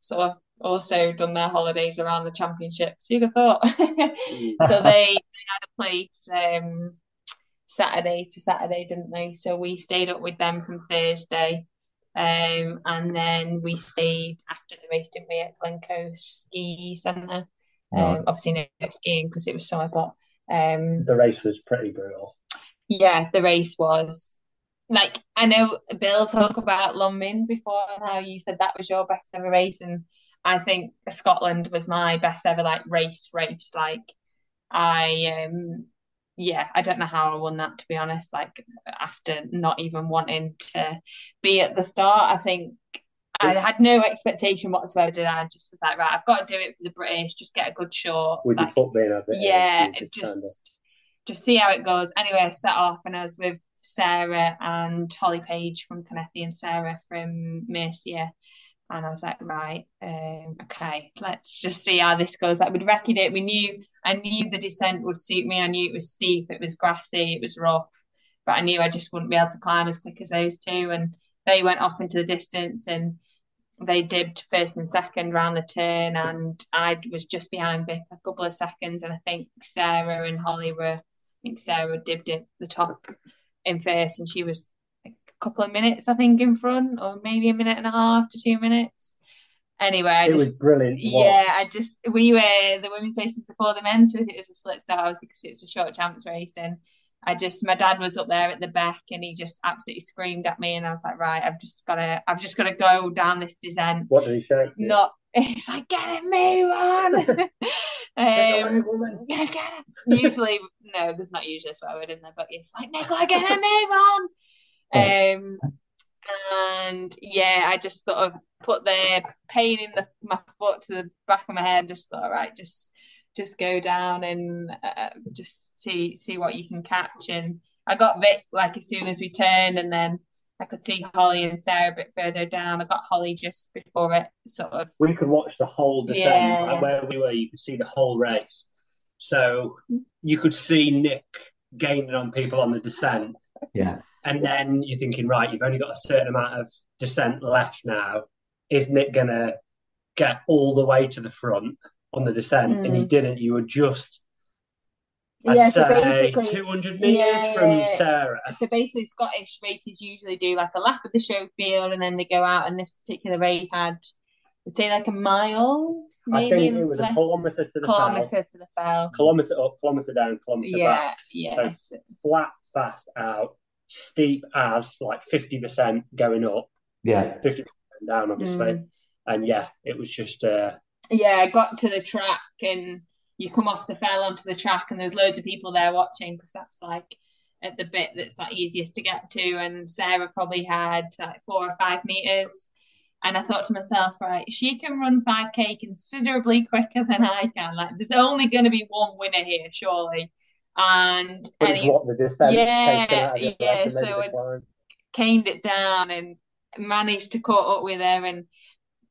sort of also done their holidays around the championships. You'd have thought. so they, they had a place um, Saturday to Saturday, didn't they? So we stayed up with them from Thursday. Um, and then we stayed after the race, didn't we, at Glencoe Ski Centre? Um, Right. obviously no skiing because it was so hot. Um, The race was pretty brutal. yeah, the race was like I know Bill talked about Longmynd before and how you said that was your best ever race, and I think Scotland was my best ever like race race. Like I um yeah, I don't know how I won that to be honest. Like after not even wanting to be at the start, I think I had no expectation whatsoever. Did I? I just was like, right, I've got to do it for the British, just get a good shot. With like, your foot being as it is, yeah, just just see how it goes. Anyway, I set off and I was with Sarah and Holly Page from Carnethy and Sarah from Mercia. And I was like, right, um, okay, let's just see how this goes. Like we'd reckoned it. We knew I knew the descent would suit me. I knew it was steep, it was grassy, it was rough, but I knew I just wouldn't be able to climb as quick as those two. And they went off into the distance and they dipped first and second round the turn, and I was just behind Vic a couple of seconds. And I think Sarah and Holly were, I think Sarah dipped at the top in first, and she was couple of minutes, I think, in front, or maybe a minute and a half to two minutes. Anyway, I it just was brilliant. yeah, I just we were the women's race was before the men's, so it was a split start. I was because it was a short chance race, and I just my dad was up there at the back, and he just absolutely screamed at me, and I was like, right, I've just gotta, I've just gotta go down this descent. What did he say? Not, he's like, get it, move on. um, get it. Usually, no, there's not usually a swear word in there, but it's like, gotta get it, move on. Um, and yeah, I just sort of put the pain in the my foot to the back of my head and just thought, right, just just go down and uh, just see see what you can catch. And I got Vic like as soon as we turned, and then I could see Holly and Sarah a bit further down. I got Holly just before it sort of we could watch the whole descent Yeah. like where we were you could see the whole race so you could see nick gaining on people on the descent Yeah. And then you're thinking right you've only got a certain amount of descent left now. Isn't it gonna get all the way to the front on the descent and he Mm. didn't. You were just i'd Yeah, say basically- 200 meters Yeah, from yeah. sarah. So basically Scottish races usually do like a lap of the show field and then they go out and this particular race had I'd say like a mile i think it was a kilometre to the kilometre south to the fell. Kilometre up kilometre down kilometre yeah back. Yes. flat fast out, steep as like 50% going up, Yeah. 50% down, obviously. Mm. And yeah, it was just uh, yeah I got to the track and you come off the fell onto the track and there's loads of people there watching because that's like at the bit that's like easiest to get to and Sarah probably had like four or five meters and I thought to myself right she can run 5k considerably quicker than I can like there's only going to be one winner here surely and but and he the descent Yeah, out of your yeah, legs and maybe so it's- caned it down and managed to caught up with her and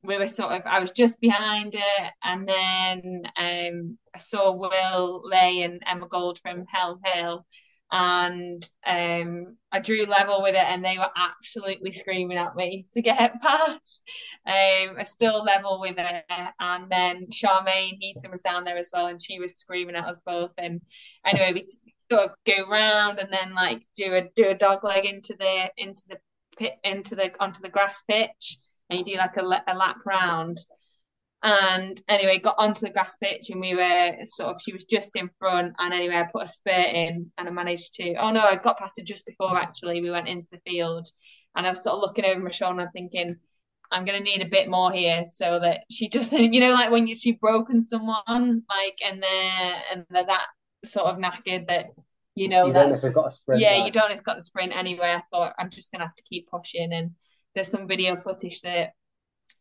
we were sort of I was just behind her and then um I saw Will Lay and Emma Gold from Helm Hill and um I drew level with it and they were absolutely screaming at me to get past. Um I still level with her and then Charmaine Heaton was down there as well and she was screaming at us both. And anyway we sort of go round and then like do a do a dog leg into the into the pit into the onto the grass pitch. And you do like a, a lap round and anyway got onto the grass pitch and we were sort of she was just in front and anyway I put a spurt in and I managed to oh no I got past her just before actually we went into the field and I was sort of looking over my shoulder and thinking I'm gonna need a bit more here so that she just you know like when you she broken someone like and they're and they're that sort of knackered that you know you don't that's sprint. yeah, right? you don't they've got the sprint anyway. I thought I'm just gonna have to keep pushing, and there's some video footage that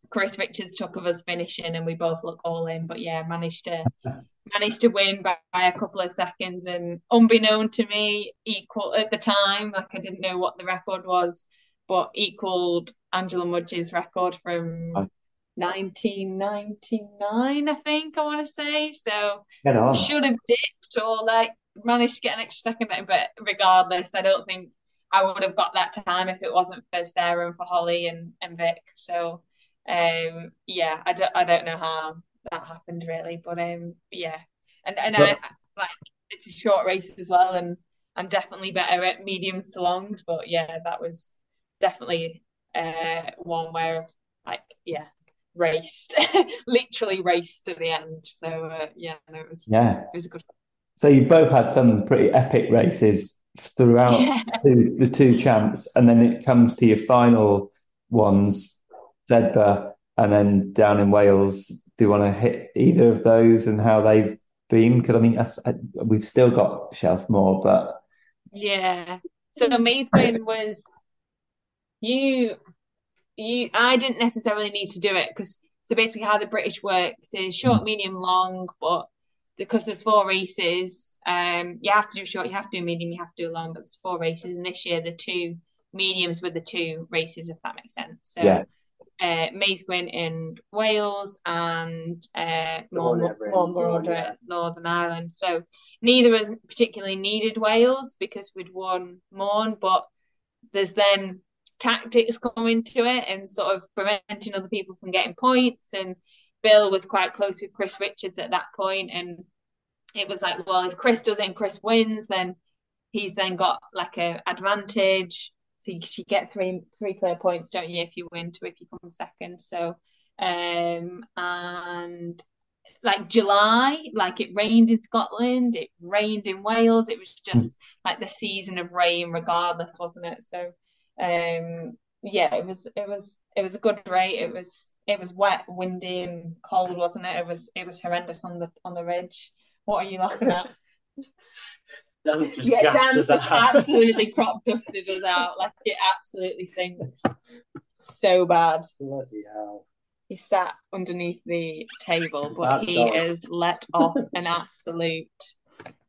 Chris Richards took of us finishing, and we both look all in. But yeah, managed to managed to win by, by a couple of seconds, and unbeknown to me, equal at the time. Like I didn't know what the record was, but equaled Angela Mudge's record from. Oh. 1999, I think I want to say. So should have dipped or like managed to get an extra second there, but regardless, I don't think I would have got that time if it wasn't for Sarah and for Holly and, and Vic. So um yeah, I don't I don't know how that happened really, but um yeah. And and I like it's a short race as well and I'm definitely better at mediums to longs, but yeah, that was definitely uh one where like yeah, raced literally raced to the end. So uh, yeah, no, it was Yeah. it was a good So you both had some pretty epic races throughout yeah. two, the two champs, and then it comes to your final ones, Sedbergh, and then down in Wales. Do you want to hit either of those and how they've been? Because I mean, that's, I, we've still got Shelf Moor, but Yeah. So Maidstone was you you I didn't necessarily need to do it because so basically how the British works is short, medium, long, but because there's four races, um you have to do short, you have to do medium, you have to do long, but there's four races and this year the two mediums were the two races, if that makes sense. So Yeah. Uh Maesgwyn in Wales and uh The one Mor- over Northern, Ireland. So neither of us particularly needed Wales because we'd won Mourne, but there's then tactics coming to it and sort of preventing other people from getting points. And Bill was quite close with Chris Richards at that point, and it was like, well, if Chris does it and Chris wins, then he's then got like a advantage. So you, get three three clear points, don't you, if you win to if you come second. So um and like July, like it rained in Scotland, it rained in Wales. It was just like the season of rain, regardless, wasn't it? So, um, yeah, it was, it was, it was a good rate. It was, it was wet, windy, and cold, wasn't it? It was, it was horrendous on the on the ridge. What are you laughing at? Dan just Yeah, gassed Dan just absolutely crop dusted us out. Like it absolutely stinks. So bad. Bloody hell. He sat underneath the table, but Bad he dog. is let off an absolute.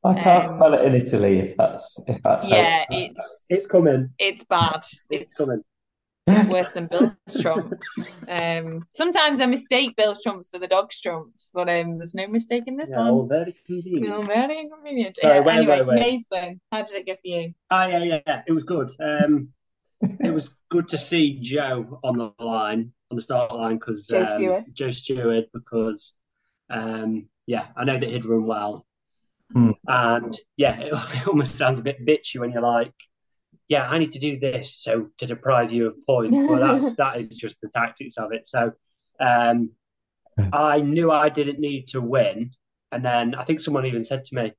I can't Um, spell it in Italy if that's if that's Yeah, it's It's coming. it's bad. It's It's coming. It's worse than Bill's trumps. Um, sometimes I mistake Bill's trumps for the dog's trumps, but um, there's no mistake in this Yeah, one. all very convenient. No, very inconvenient. Sorry, Yeah, wait, anyway, wait, wait. Maysburn, how did it go for you? Ah, yeah, yeah, yeah. It was good. Um, it was good to see Joe on the line, on the start line, because Joe um, Stewart. Joe Stewart, because um, yeah, I know that he'd run well, Hmm. and yeah, it, it almost sounds a bit bitchy when you're like, yeah, I need to do this so to deprive you of points. Well, that's that is just the tactics of it. So, um, I knew I didn't need to win, and then I think someone even said to me,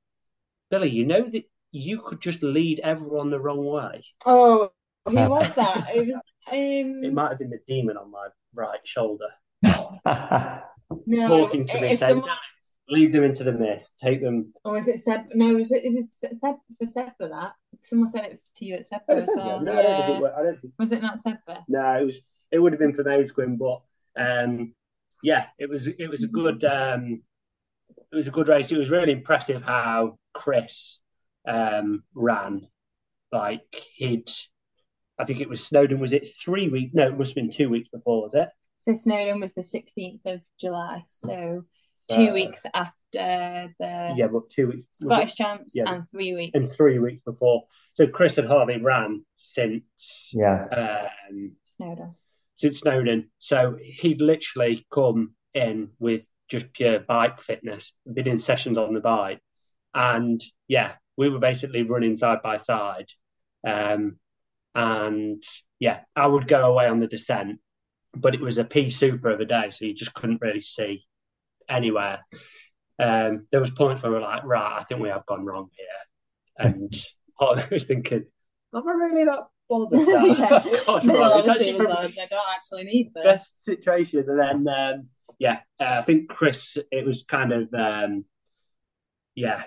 Billy, you know that you could just lead everyone the wrong way. Oh, who was that? It was It um might have been the demon on my right shoulder no, talking to it- me, it's saying, someone. Lead them into the mist, take them. Or was it Seb? No, was it? It was Seb for Seb for that. Someone said it to you at Seb as well. No, I don't think it wa- I don't think Was it not Seb? No, it was. It would have been for Maidstone, but um, yeah, it was. It was a good. Um, it was a good race. It was really impressive how Chris um, ran. Like he'd, I think it was Snowdon. Was it three weeks? No, it must have been two weeks before. Was it? So Snowdon was the 16th of July, so two Uh, weeks after the Yeah, but two weeks. was it? Scottish champs Yeah. and three weeks. And three weeks before. So Chris had hardly ran since yeah. um, Snowdon. since Snowdon. So he'd literally come in with just pure bike fitness, been in sessions on the bike. And yeah, we were basically running side by side. Um, and yeah, I would go away on the descent, but it was a pea super of a day, so you just couldn't really see anywhere. Um, there was points where we are like, right, I think we have gone wrong here. And I was thinking, am I really that bothered now? yeah. God, right, it's actually like, I don't actually need this. best situation. And then, um, yeah, uh, I think Chris, it was kind of, um, yeah,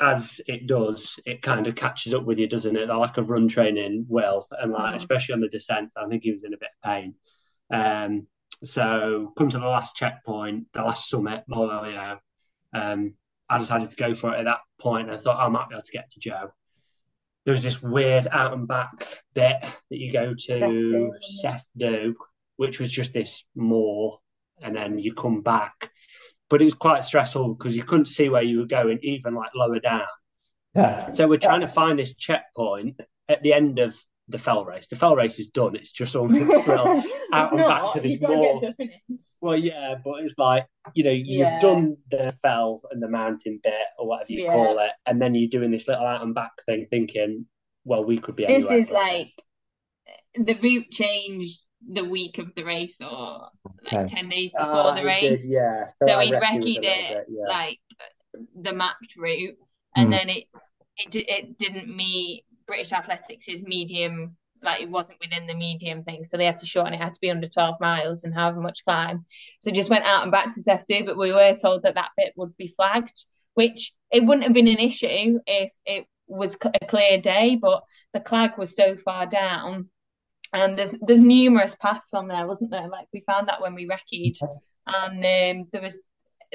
as it does, it kind of catches up with you, doesn't it? The lack of run training will, and like Mhm. especially on the descent, I think he was in a bit of pain. Um, so come to the last checkpoint, the last summit, Lolio. Um, I decided to go for it at that point, point. I thought I might be able to get to Joe. There was this weird out and back bit that you go to Cefn Du, Sefdu, which was just this moor, and then you come back. But it was quite stressful because you couldn't see where you were going, even like lower down. Yeah. So we're trying to find this checkpoint at the end of the fell race. The fell race is done. It's just all thrill out and back to this You've to. Well, yeah, but it's like you know you've Yeah. done the fell and the mountain bit or whatever you Yeah. call it, and then you're doing this little out and back thing, thinking, well, we could be This is like the route changed the week of the race or like Okay. 10 days before Ah, the it did, race. yeah. So I he reckon was a recceed little it bit, yeah. like the mapped route, and Mm. then it it it didn't meet British Athletics' is medium. Like it wasn't within the medium thing, so they had to shorten it. it had to be under twelve miles and however much climb. So just went out and back to Cefn Du, but we were told that that bit would be flagged, which it wouldn't have been an issue if it was a clear day. But the clag was so far down, and there's there's numerous paths on there, wasn't there? Like we found that when we recceed, and um, there was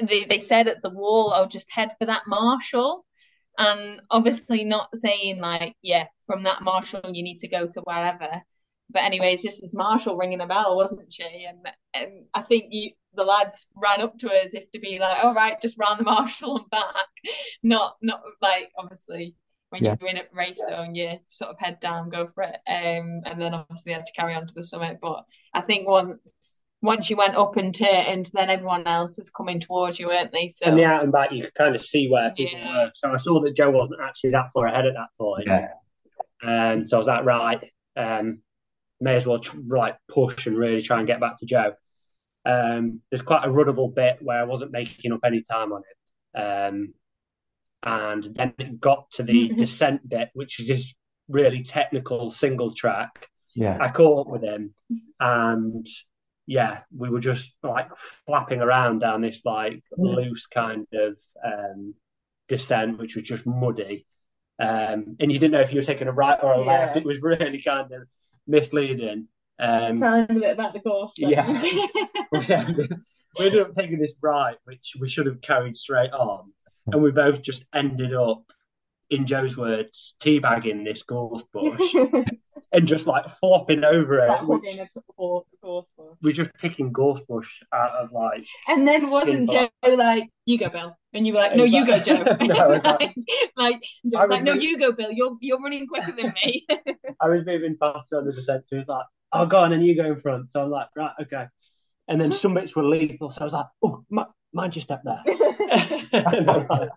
they, they said at the wall, "Oh, just head for that marshal," and obviously not saying like, "Yeah, from that marshal you need to go to wherever." But anyway, it's just as marshall ringing a bell, wasn't she? And and I think you the lads ran up to us if to be like, "All right, just round the marshal and back," not not like obviously when Yeah. you're in a race zone, you sort of head down, go for it. Um, and then obviously had to carry on to the summit. But I think once once you went up into, and turned, then everyone else was coming towards you, weren't they? So And the out and back, you could kind of see where people Yeah. were. So I saw that Joe wasn't actually that far ahead at that point. Yeah. Um, so I was like, right, um, may as well tr- like push and really try and get back to Joe. Um, there's quite a runnable bit where I wasn't making up any time on it. Um, and then it got to the Mhm. descent bit, which is this really technical single track. Yeah. I caught up with him, and yeah, we were just like flapping around down this like loose kind of um, descent, which was just muddy. Um, and you didn't know if you were taking a right or a left. It was really kind of misleading. Um, telling a bit about the course. then. Yeah. we we ended up taking this right, which we should have carried straight on, and we both just ended up, in Joe's words, teabagging this gorse bush and just like flopping over It's it. which- hugging a course, course bush. we're just picking gorse bush out of like And then wasn't Joe like, you go, Bill? And you were like, no, you go, Joe. No, like, like, Joe was like, no, you go, Bill. You're you're running quicker than me. I was moving faster on the descent, so he was like, "Oh, go on, and you go in front." So I'm like, "Right, okay." And then some bits were lethal, so I was like, "Oh, mi- mind your step there." and like-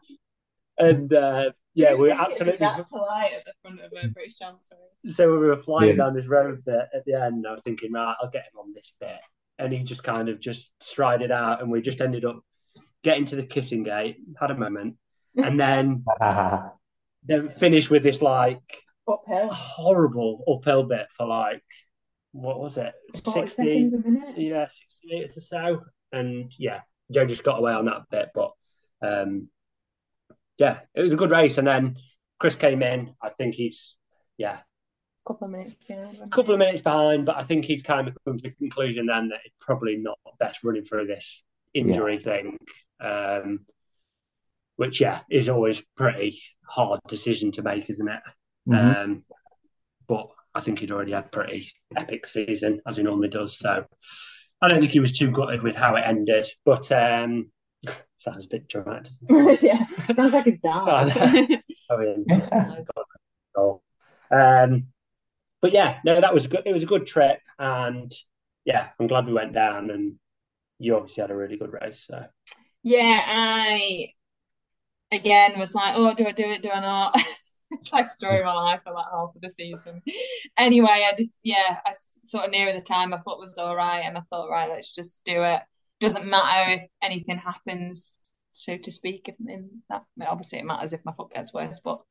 and, uh, yeah, we were absolutely. that polite at the front of a British Chancery. So we were flying Yeah. down this road bit at the end. I was thinking, right, I'll get him on this bit, and he just kind of just strided out, and we just ended up getting to the kissing gate, had a moment, and then then finished with this like Uphill. horrible uphill bit for like what was it 60 seconds a minute. yeah 60 minutes or so and yeah joe just got away on that bit but um yeah it was a good race and then chris came in i think he's yeah couple of minutes behind. a couple of minutes behind but i think he'd kind of come to the conclusion then that it's probably not best running through this injury thing um which yeah is always pretty hard decision to make isn't it Mhm. um, but I think he'd already had a pretty epic season as he normally does. So I don't think he was too gutted with how it ended. But um, sounds a bit dramatic, doesn't it? yeah, sounds like it's Oh, dark. Mean, goal. Um, but yeah, no, that was a good. It was a good trip, and yeah, I'm glad we went down. And you obviously had a really good race. So yeah, I again was like, oh, do I do it? Do I not? it's like story of my life for that half of the season. Anyway, I just yeah, I sort of nearer the time I thought was all right, and I thought right, let's just do it. Doesn't matter if anything happens, so to speak. If in that obviously it matters if my foot gets worse, but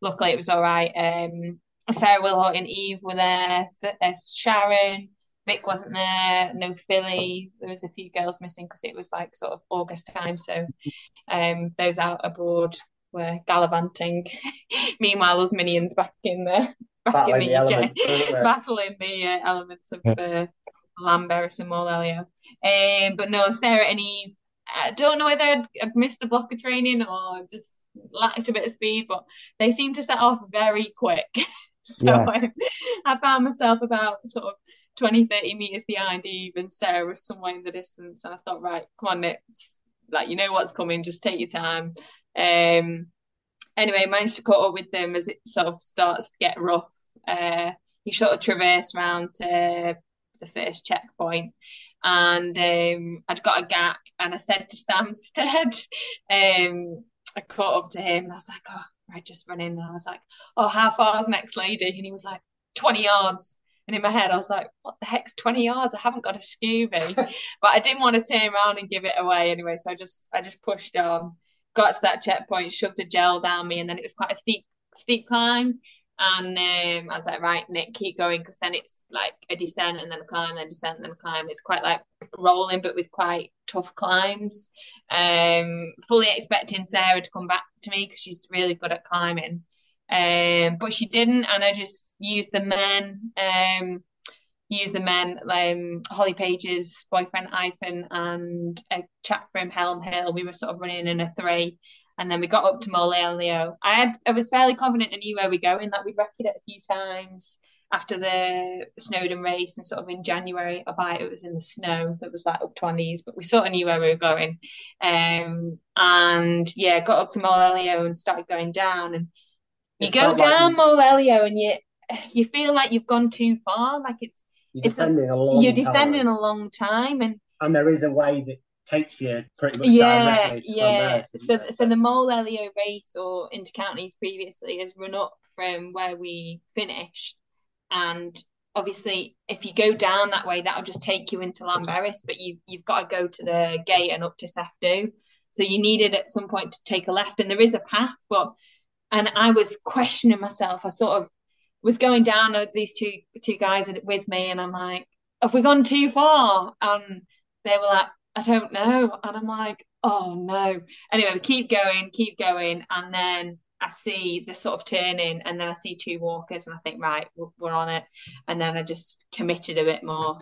luckily it was all right. Um, Sarah Wilhot and Eve were there. S- uh, Sharon, Vic wasn't there. No Philly. There was a few girls missing because it was like sort of August time, so um, those out abroad were gallivanting. Meanwhile, us minions back in the back Battling in the the, UK, elements, weren't battling the uh, elements of uh, Llanberis and Moel Eilio. Um, but no, Sarah and Eve. I don't know whether I'd, I'd missed a block of training or just lacked a bit of speed, but they seemed to set off very quick. so Yeah. um, I found myself about sort of 20, 30 meters behind Eve, and Sarah was somewhere in the distance. And I thought, right, come on, it's like you know what's coming, just take your time. Um, anyway, managed to caught up with them as it sort of starts to get rough. Uh, he sort of traversed round to the first checkpoint, and um, I'd got a gap, and I said to Sam Stead, um, I caught up to him, and I was like, oh, right, just run in, and I was like, oh, how far's next lady? And he was like, 20 yards. And in my head, I was like, what the heck's 20 yards? I haven't got a Scooby. but I didn't want to turn around and give it away anyway. So I just I just pushed on, got to that checkpoint, shoved a gel down me, and then it was quite a steep, steep climb. And um, I was like, right, Nick, keep going, because then it's like a descent and then a climb, then descent and then a climb. It's quite like rolling, but with quite tough climbs. Um, fully expecting Sarah to come back to me because she's really good at climbing. Um, but she didn't, and I just used the men, um, used the men, um, Holly Page's boyfriend Ivan and a chap from Helm Hill. We were sort of running in a three, and then we got up to Moel Eilio. I had, I was fairly confident I knew where we were going. That we'd wrecked it a few times after the Snowdon race, and sort of in January, albeit it was in the snow, it was like up to our knees, but we sort of knew where we were going. Um, and yeah, got up to Moel Eilio and started going down, and you It go like down you- and you you feel like you've gone too far, like it's You're It's a- descending a long you're descending time, a long time, and and there is a way that takes you pretty much yeah, yeah. there, So so the Moel Eilio race or intercounties previously has run up from where we finished, and obviously if you go down that way, that'll just take you into Llanberis, but you you've got to go to the gate and up to Cefn Du. So you needed at some point to take a left, and there is a path, but and I was questioning myself. I sort of was going down these two two guys with me, and I'm like, have we gone too far? And they were like, I don't know. And I'm like, oh no. Anyway, we keep going, keep going, and then I see the sort of turning, and then I see two walkers, and I think, right, we're, on it. And then I just committed a bit more.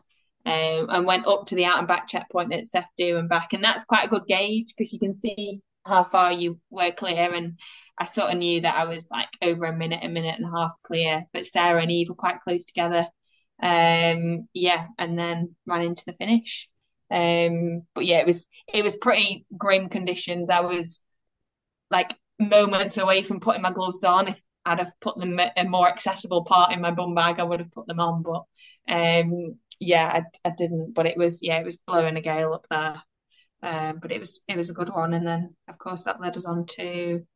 Um, and went up to the out and back checkpoint at Cefn Du and back, and that's quite a good gauge because you can see how far you were clear. And I sort of knew that I was like over a minute, a minute and a half clear. But Sarah and Eve were quite close together. Um, yeah, and then ran into the finish. Um, but yeah, it was it was pretty grim conditions. I was like moments away from putting my gloves on. If I'd have put them a more accessible part in my bum bag, I would have put them on. But um, yeah, I, I didn't. But it was yeah, it was blowing a gale up there. Um, but it was it was a good one. And then of course that led us on to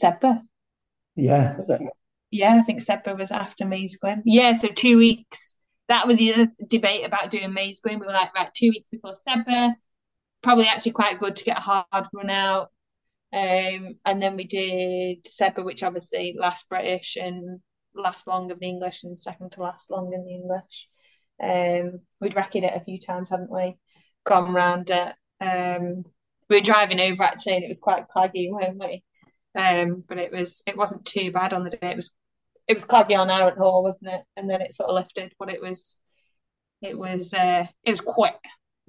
Sedbergh. Yeah. Was it? Yeah, I think Sedbergh was after Maze Glen. Yeah, so two weeks. That was the other debate about doing Maze Glen. We were like, right, two weeks before Sedbergh. Probably actually quite good to get a hard run out. Um, and then we did Sedbergh, which obviously last British and last long of the English and second to last long in the English. Um, we'd wrecked it a few times, hadn't we? Gone round it. Um, we were driving over actually, and it was quite claggy, weren't we? Um, but it was it wasn't too bad on the day. It was it was claggy on Arant Haw, wasn't it? And then it sort of lifted, but it was it was uh it was quick,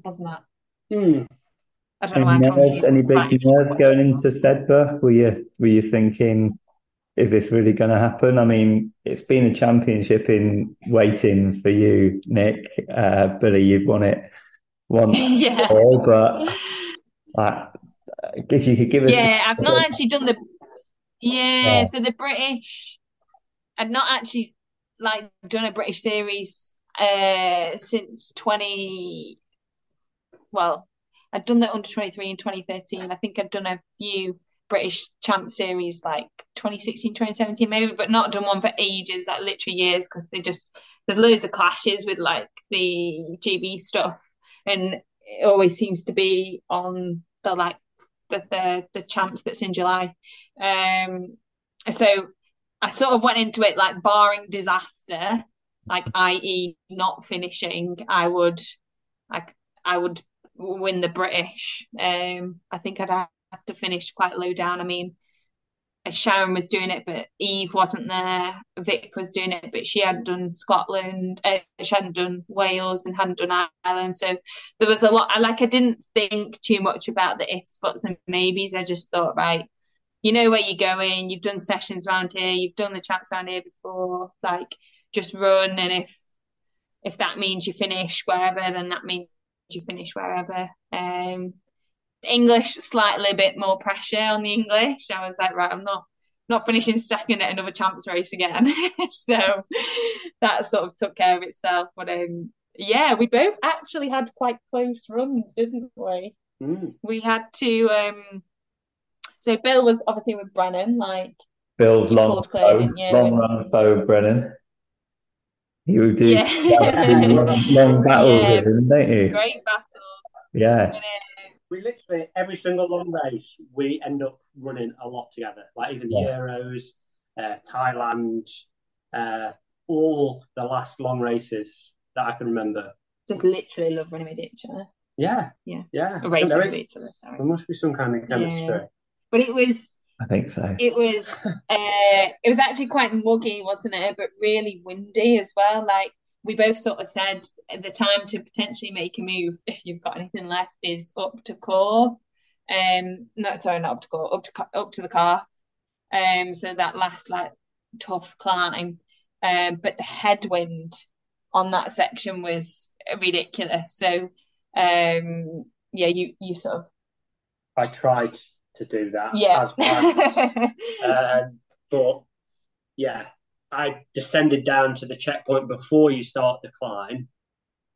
wasn't that? Hmm. I don't know Any why nerves, any big nerves going into Sedbergh? Were you were you thinking, is this really going to happen? I mean, it's been a championship in waiting for you, Nick. Uh, Billy, you've won it once Yeah. before, but like, I guess you could give us. Yeah, I've not actually done the yeah, Yeah. so the British I've not actually like done a British series uh since 20 well, I'd done the under 23 in 2013. I think I'd done a few British champ series like 2016, 2017 maybe, but not done one for ages, like literally years, because they just there's loads of clashes with like the GB stuff, and it always seems to be on the like the the, the champs that's in July. Um, so I sort of went into it like barring disaster, like i.e. not finishing, I would like I would win the British. Um, I think I'd have to finish quite low down. I mean, Sharon was doing it, but Eve wasn't there. Vic was doing it, but she hadn't done Scotland. Uh, she hadn't done Wales and hadn't done Ireland. So there was a lot. I like. I didn't think too much about the ifs, buts, and maybes. I just thought, right, you know where you're going. You've done sessions around here. You've done the champs around here before. Like, just run, and if if that means you finish wherever, then that means you finish wherever. Um, English slightly a bit more pressure on the English. I was like, right, I'm not not finishing second at another champs race again. so that sort of took care of itself. But um, yeah, we both actually had quite close runs, didn't we? Mm. We had to. Um, so Bill was obviously with Brennan, like Bill's long called foe, long run foe, Brennan. You do Yeah. long, long battles, Yeah. with him, don't you? great battles. Yeah. We literally every single long race we end up running a lot together. Like even Yeah. Euros, uh, Thailand, uh, all the last long races that I can remember. just literally love running with each other. Yeah, Yeah. yeah. Or racing There, with each other. Sorry. there must be some kind of chemistry. Yeah. But it was I think so. it was uh it was actually quite muggy, wasn't it? But really windy as well. Like we both sort of said the time to potentially make a move if you've got anything left is up to core. Um no sorry, not up to core, up to up to the Calf. Um so that last like tough climb. Um but the headwind on that section was ridiculous. So um yeah, you you sort of I tried to do that yeah. as planned. Um, but yeah, I descended down to the checkpoint before you start the climb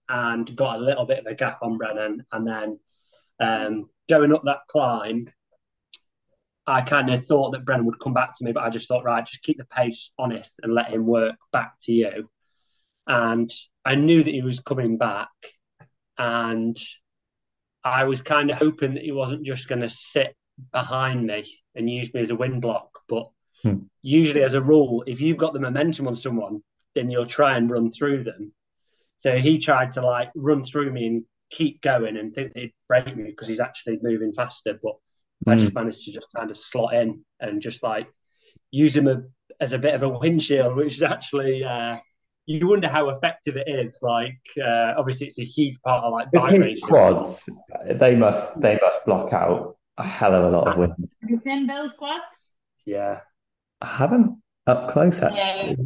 and got a little bit of a gap on Brennan. And then um, going up that climb, I kind of thought that Brennan would come back to me, but I just thought, right, just keep the pace honest and let him work back to you. And I knew that he was coming back. And I was kind of hoping that he wasn't just going to sit behind me and use me as a wind block. But Hmm. usually, as a rule, if you've got the momentum on someone, then you'll try and run through them. So he tried to like run through me and keep going and think he'd break me because he's actually moving faster. But I just managed to just kind of slot in and just like use him a, as a bit of a windshield, which is actually. Uh, you wonder how effective it is. Like, uh, obviously, it's a huge part of like bike quads, they must they must block out a hell of a lot of wind. Have you seen Bill's quads? Yeah, I haven't up close actually. Yeah.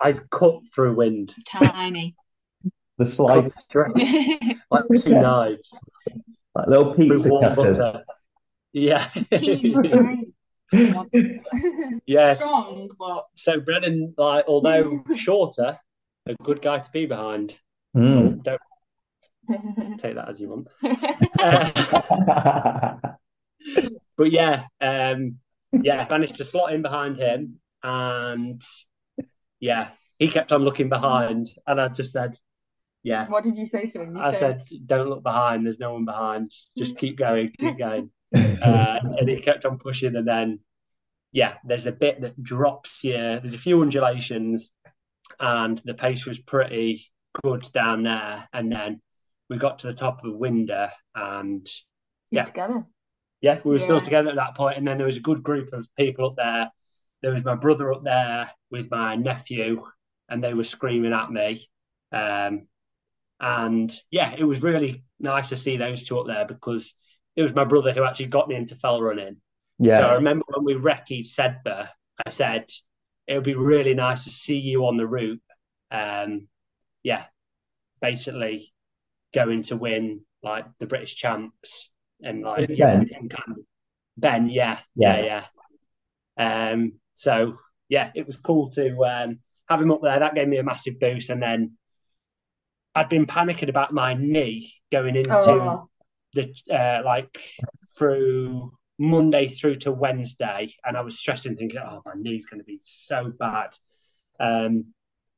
I cut through wind. Tiny. The slide Cut through like two Yeah. knives like little with pizza warm cutters. butter. Yeah, yeah. Strong, but So Brennan, like, although shorter, a good guy to be behind. Mm. Don't take that as you want. Uh, but yeah, um, yeah, I managed to slot in behind him, and yeah, he kept on looking behind, and I just said, yeah, what did you say to him? You I said, don't look behind. There's no one behind. Just keep going, keep going. Uh, and he kept on pushing, and then yeah, there's a bit that drops here. There's a few undulations, and the pace was pretty good down there, and then we got to the top of a Winder, and yeah. together. Yeah, we were still together at that point, and then there was a good group of people up there. There was my brother up there with my nephew, and they were screaming at me. Um, and yeah, it was really nice to see those two up there because it was my brother who actually got me into fell running. Yeah. So I remember when we recce'd Sedbergh, I said it would be really nice to see you on the route. Um, yeah, basically going to win like the British champs and like Is yeah, Ben? him kind of- Ben, yeah, yeah, Yeah. yeah. Um, so yeah, it was cool to um, have him up there. That gave me a massive boost, and then I'd been panicking about my knee going into Oh, the uh, like through Monday through to Wednesday, and I was stressing, thinking, "Oh, my knee's going to be so bad." Um,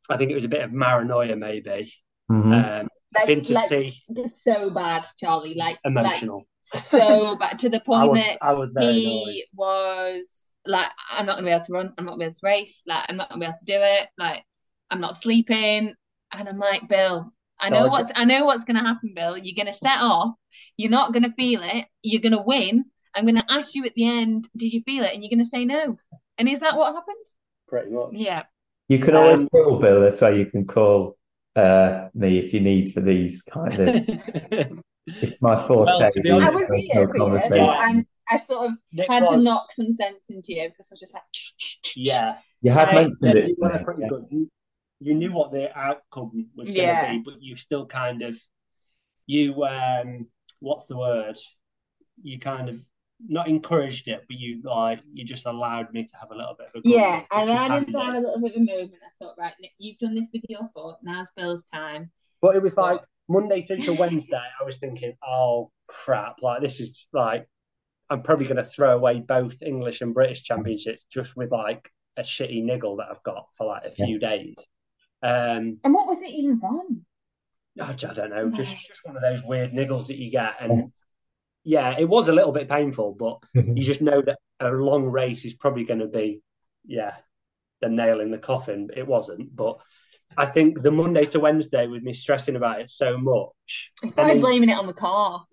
I think it was a bit of paranoia, maybe. Mhm. Um, like, been to like see- so bad, Charlie. Like, like emotional. So bad to the I point was, that I was very annoyed. he was like, I'm not gonna be able to run. I'm not gonna be able to race. Like, I'm not gonna be able to do it. Like, I'm not sleeping. And I'm like, Bill, I know God. what's I know what's gonna happen, Bill. You're gonna set off. You're not gonna feel it. You're gonna win, I'm going to ask you at the end, did you feel it? And you're going to say no. And is that what happened? Pretty much. Yeah. You can always Um, call Bill. That's why you can call uh, me if you need for these kind of. It's my forte. Well, to be honest- I was personal here, but yeah, I'm, I sort of Nick had to knock some sense into you because I was just like, Yeah. You have Right. mentioned Yeah, it. you were to me, pretty yeah. good. You, you knew what the outcome was going to Yeah. be, but you still kind of, you, um, what's the word? You kind of not encouraged it, but you like, you just allowed me to have a little bit of a yeah. it, I which was allowed him handy. to have a little bit of a moment. I thought, right, Nick, you've done this with your foot. Now's Bill's time. But it was like Monday through to Wednesday, I was thinking, oh crap, like this is like, I'm probably going to throw away both English and British championships just with like a shitty niggle that I've got for like a few days. Um, And what was it even from? I I don't know, just just one of those weird niggles that you get, and yeah, it was a little bit painful, but you just know that a long race is probably going to be, yeah, the nail in the coffin. It wasn't, but I think the Monday to Wednesday with me stressing about it so much. I started mean- blaming it on the car.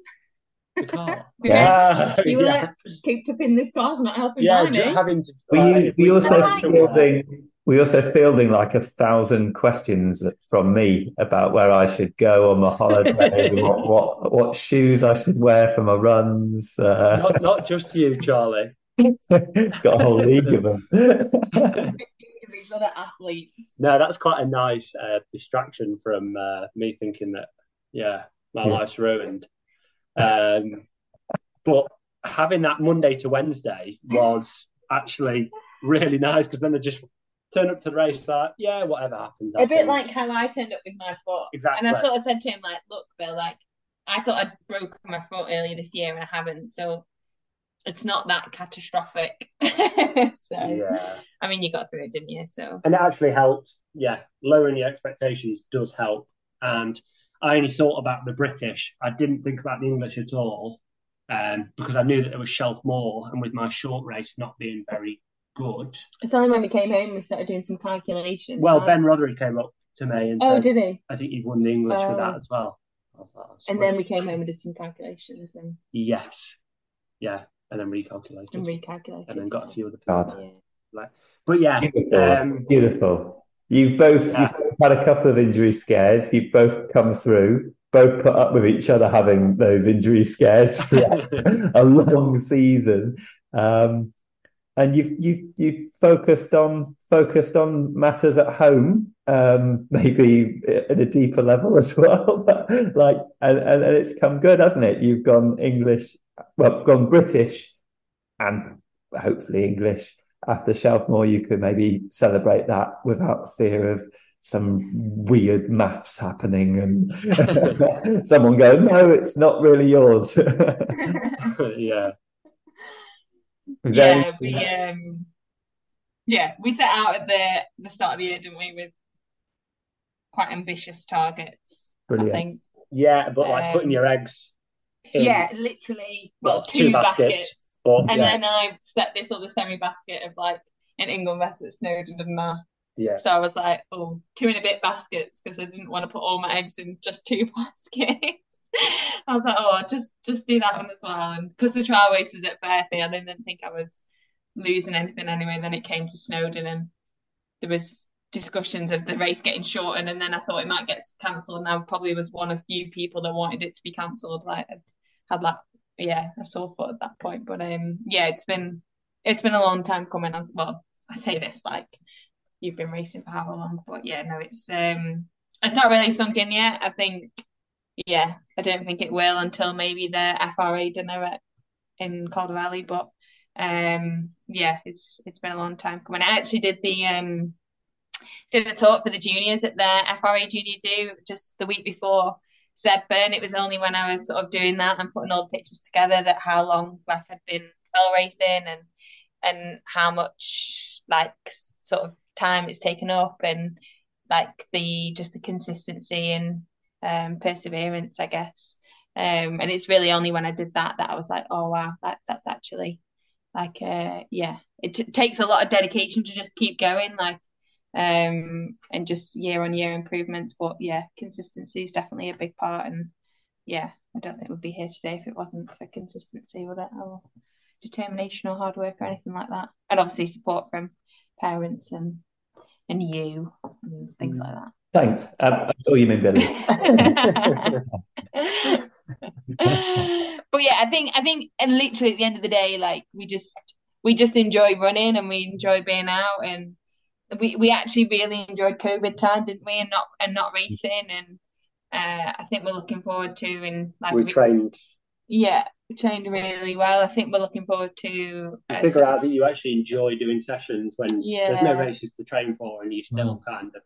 The car. Yeah. Ah, You were yeah. like, cooped up in this car's not helping yeah, mine, ju- eh? having to. We, like, we also like it. fielding we also fielding like a thousand questions from me about where I should go on my holiday, what, what what shoes I should wear for my runs. Uh, not not just you, Charlie. got a whole league of them. These other athletes. No, that's quite a nice uh, distraction from uh, me thinking that, yeah, my Yeah. life's ruined. Um, but having that Monday to Wednesday was actually really nice because then I just turn up to the race like, yeah, whatever happens. A bit like how I turned up with my foot. Exactly. And I sort of said to him, like, look, Bill, like, I thought I'd broken my foot earlier this year and I haven't. So it's not that catastrophic. so, yeah. I mean, you got through it, didn't you? So, And it actually helped. Yeah, lowering your expectations does help. And I only thought about the British. I didn't think about the English at all um, because I knew that there was Shelf Moor, and with my short race not being very good. it's only when we came home we started doing some calculations. Well, I Ben was- Roderick came up to me and said, Oh, says, did he? I think you've won the English with that Oh. as well. I was like, "Oh, And then we came home and did some calculations and, yes, yeah, and then recalculated, and recalculated. and then got a few other God. people. Yeah. But yeah, Beautiful. um, Beautiful. You've both Yeah. you've both had a couple of injury scares. You've both come through, both put up with each other having those injury scares throughout a long season. Um, and you've you've you've focused on focused on matters at home, um, maybe at a deeper level as well. But like, and, and, and it's come good, hasn't it? You've gone English, well, gone British, and hopefully English after Shelf Moor. You could maybe celebrate that without fear of some weird maths happening and someone going, "No, it's not really yours." yeah, Yeah, we um yeah, we set out at the the start of the year, didn't we, with quite ambitious targets, I Brilliant. think. yeah, but like Um, putting your eggs Yeah, literally, well, Well, two, two baskets. baskets. But And yeah, then I set this other semi basket of like an Inglemas at Snowdon and that. yeah. So I was like, oh, two and a bit baskets because I didn't want to put all my eggs in just two baskets. I was like, oh, just just do that one as well. And because the trial race is at Berthy, I didn't think I was losing anything anyway. Then it came to Snowdon and there was discussions of the race getting shortened and then I thought it might get cancelled and I probably was one of few people that wanted it to be cancelled. Like I'd had like yeah, a sore foot at that point. But um yeah, it's been it's been a long time coming on well, I say this like you've been racing for how long? But yeah, no, it's um it's not really sunk in yet. I think yeah, I don't think it will until maybe the FRA dinner at, in Calder Valley. But um yeah, it's it's been a long time coming. I actually did the um did a talk for the juniors at the FRA Junior Do just the week before Sedbergh. It was only when I was sort of doing that and putting all the pictures together that how long Beth had been fell racing and and how much like sort of time it's taken up and like the just the consistency and um perseverance, I guess. Um, and it's really only when I did that that I was like, oh wow, that that's actually like uh yeah, it t takes a lot of dedication to just keep going, like um and just year on year improvements. But yeah, consistency is definitely a big part, and yeah, I don't think we'd be here today if it wasn't for consistency, would it? Oh, determination or hard work or anything like that. And obviously support from parents and and you and things like that. Thanks. Um, I thought you mean Billy. but yeah, I think I think and literally at the end of the day, like we just we just enjoy running and we enjoy being out and we, we actually really enjoyed COVID time, didn't we? And not and not racing and uh, I think we're looking forward to and like we trained. Yeah, we trained really well. I think we're looking forward to uh, figure out that you actually enjoy doing sessions when Yeah. there's no races to train for, and you still Mm. kind of,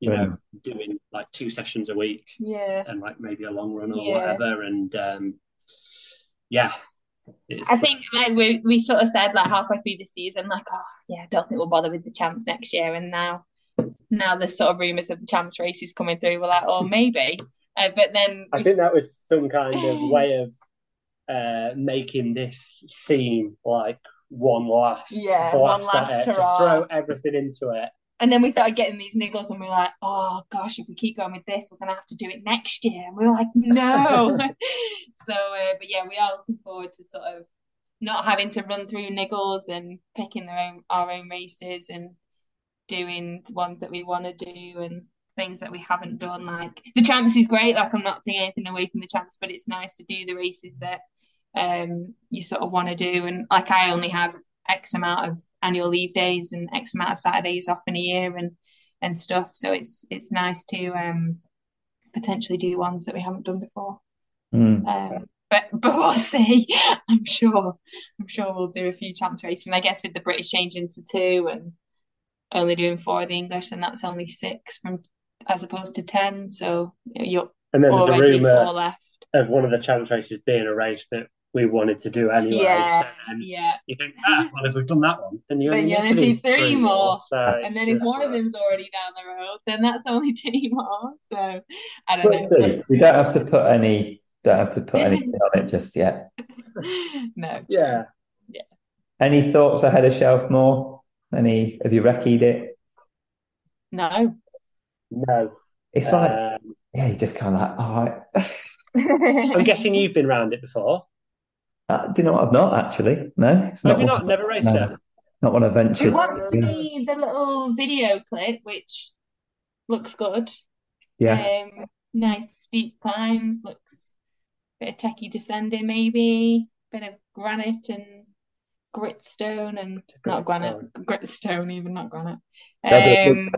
you know, doing like two sessions a week Yeah. and like maybe a long run or Yeah. whatever. And um, yeah, it's, I think like we we sort of said like halfway through the season, like, oh yeah, I don't think we'll bother with the champs next year. And now now there's sort of rumours of the champs races coming through. We're like, oh maybe. Uh, but then I we think that was some kind of way of uh, making this seem like one last Yeah, one blast at last it, to throw everything into it. And then we started getting these niggles, and we are like, "Oh gosh, if we keep going with this, we're gonna have to do it next year." And we were like, "No." so, uh, but yeah, we are looking forward to sort of not having to run through niggles and picking their own our own races and doing the ones that we want to do and things that we haven't done. Like the champs is great. Like I'm not taking anything away from the champs, but it's nice to do the races that um you sort of want to do. And like I only have X amount of annual leave days and X amount of Saturdays off in a year and and stuff. So it's it's nice to um potentially do ones that we haven't done before. Mm. Um, but but we'll see. I'm sure I'm sure we'll do a few champs races. And I guess with the British changing to two and only doing four of the English, and that's only six from as opposed to ten. So you're And then there's a already four rumor left. of one of the challenge races being a race that we wanted to do anyway. Yeah, So yeah. you think, ah, well, if we've done that one, then you Then only need to only do need three more. So And then if one of them's already down the road, then that's only two more. So I don't We'll know. see. You don't have to put any. Don't have to put anything on it just yet. No. yeah. Yeah. Any thoughts ahead of Shelf Moor? Any? Have you recceed it? No. No. It's like, Um, yeah, you just kind of like, all right. I'm guessing you've been round it before. Uh, do you know what? I've not actually. No, it's Have not you one, not? Never raced no. it? not one I We ventured. watched Yeah. the, the little video clip, which looks good. Yeah. Um, nice steep climbs, looks a bit of techie descending maybe, bit of granite and gritstone and not granite, gritstone even, not granite. There'll be a Um,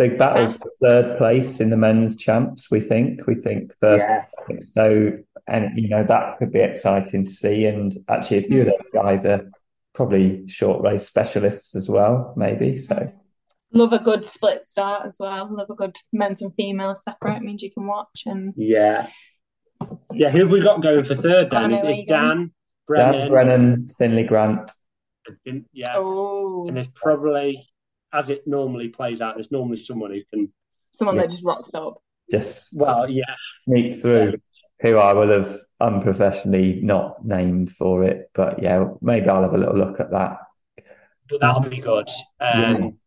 Big battle for third place in the men's champs, we think. We think first. Yeah. So, and you know, that could be exciting to see. And actually, a few of hmm. those guys are probably short race specialists as well, maybe. So, love a good split start as well. Love a good men's and females separate means you can watch and Yeah. Yeah, who have we got going for third Dan Can't It's, it's. Dan, Brennan, Dan Brennan, Finley Grant. yeah. oh, And there's probably, as it normally plays out, there's normally someone who can, someone Yeah. that just rocks up. Just well, yeah, sneak through. Who I will have unprofessionally not named for it, but yeah, maybe I'll have a little look at that. but that'll be good. Um,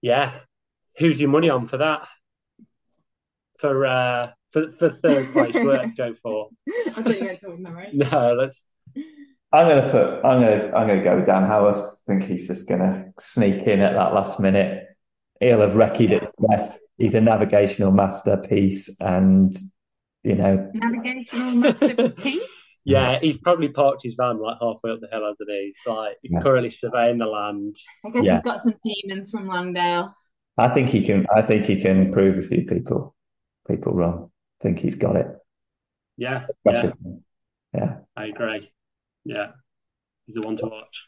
yeah. Who's your money on for that? For uh, for for third place, let's go for. I thought you were talking about right. No, let's. I'm gonna put. I'm gonna. I'm gonna go with Dan Howarth. I think he's just gonna sneak in at that last minute. He'll have wrecked it to death. He's a navigational masterpiece, and you know, Navigational masterpiece. Yeah, he's probably parked his van like halfway up the hill as it is. Like he's Yeah. currently surveying the land. I guess Yeah. he's got some demons from Langdale. I think he can. I think he can prove a few people, people wrong. I think he's got it. Yeah, yeah, Yeah. I agree. Yeah, he's the one to watch.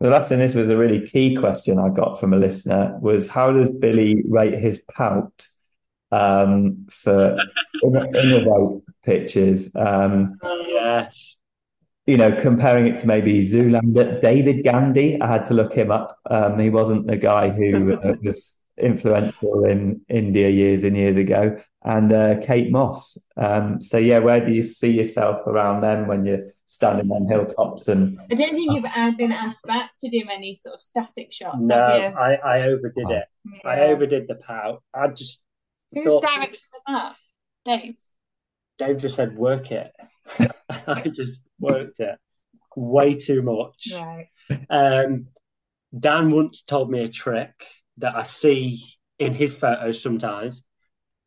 The last thing, this was a really key question I got from a listener was how does Billy rate his pout um, for inov-8 pictures? Um, Yes. you know, comparing it to maybe Zoolander, David Gandy. I had to look him up. Um, he wasn't the guy who uh, was influential in India years and years ago, and uh, Kate Moss. Um, so yeah, where do you see yourself around them when you're standing on hilltops and I don't think you've uh, been asked back to do any sort of static shots, No, I, I overdid it. you? I overdid the pout. I just Whose thought direction was that? Dave's. Dave just said work it. I just worked it. way too much. Right. Um, Dan once told me a trick that I see in his photos sometimes,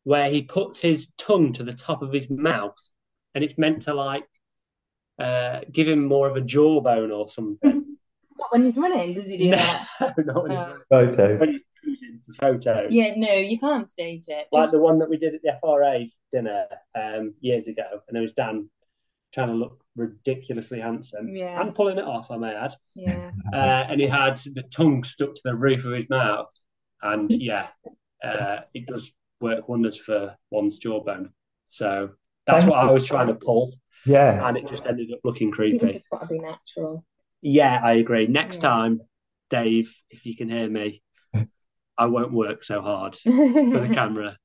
where he puts his tongue to the top of his mouth, and it's meant to like uh, give him more of a jawbone or something. What, when he's running, does he do no, that? not when, Oh. he's, Photos. when he's photos. Yeah, no, you can't stage it. like Just, the one that we did at the FRA dinner um, years ago, and there was Dan trying to look ridiculously handsome Yeah. and pulling it off, I may add. yeah. Uh, and he had the tongue stuck to the roof of his mouth, and yeah, uh, it does work wonders for one's jawbone. So that's Thank what I was trying to pull, Yeah. and it just ended up looking creepy. it's got to be natural. Yeah, I agree. Next Yeah. time, Dave, if you can hear me, I won't work so hard for the camera.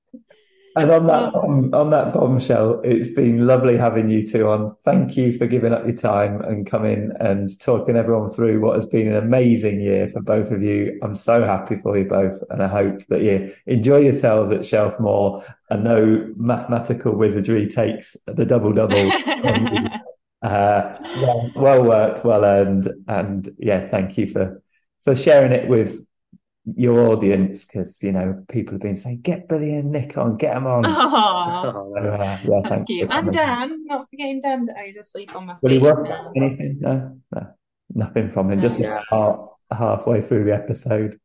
And on that bomb, on that bombshell, it's been lovely having you two on. Thank you for giving up your time and coming and talking everyone through what has been an amazing year for both of you. I'm so happy for you both, and I hope that you enjoy yourselves at Shelf Moor and no mathematical wizardry takes the double double. Uh, well, well worked, well earned, and yeah, thank you for for sharing it with your audience because you know people have been saying get Billy and Nick on, get them on. Aw, So, uh, yeah, thank you cute. for And. Dan, not forgetting Dan. Oh, he's asleep on my Will he feet work anything? No, no, nothing from him. Just Yeah. half, halfway through the episode.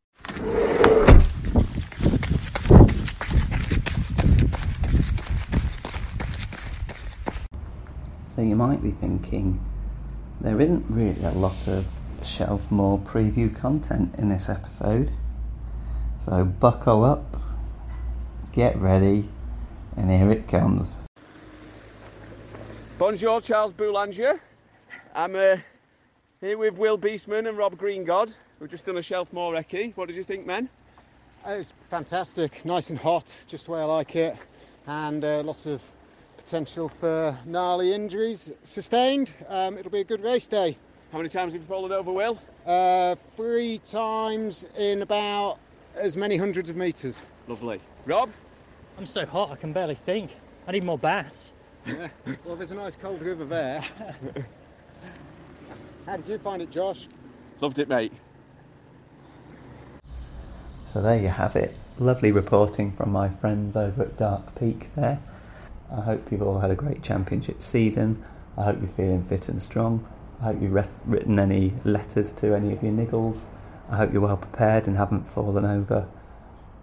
So you might be thinking there isn't really a lot of Shelf Moor preview content in this episode. So buckle up, get ready, and here it comes. Bonjour, Charles Boulanger. I'm uh, here with Will Beastman and Rob Greengod. We've just done a Shelf Moor recce. What did you think, men? It was fantastic, nice and hot, just the way I like it, and uh, lots of potential for gnarly injuries sustained. Um, it'll be a good race day. How many times have you followed over, Will? Uh, three times in about as many hundreds of metres. Lovely. Rob? I'm so hot I can barely think. I need more baths. Yeah. Well, there's a nice cold river there. How did you find it, Josh? Loved it, mate. So there you have it. Lovely reporting from my friends over at Dark Peak there. I hope you've all had a great championship season. I hope you're feeling fit and strong. I hope you've re- written any letters to any of your niggles. I hope you're well prepared and haven't fallen over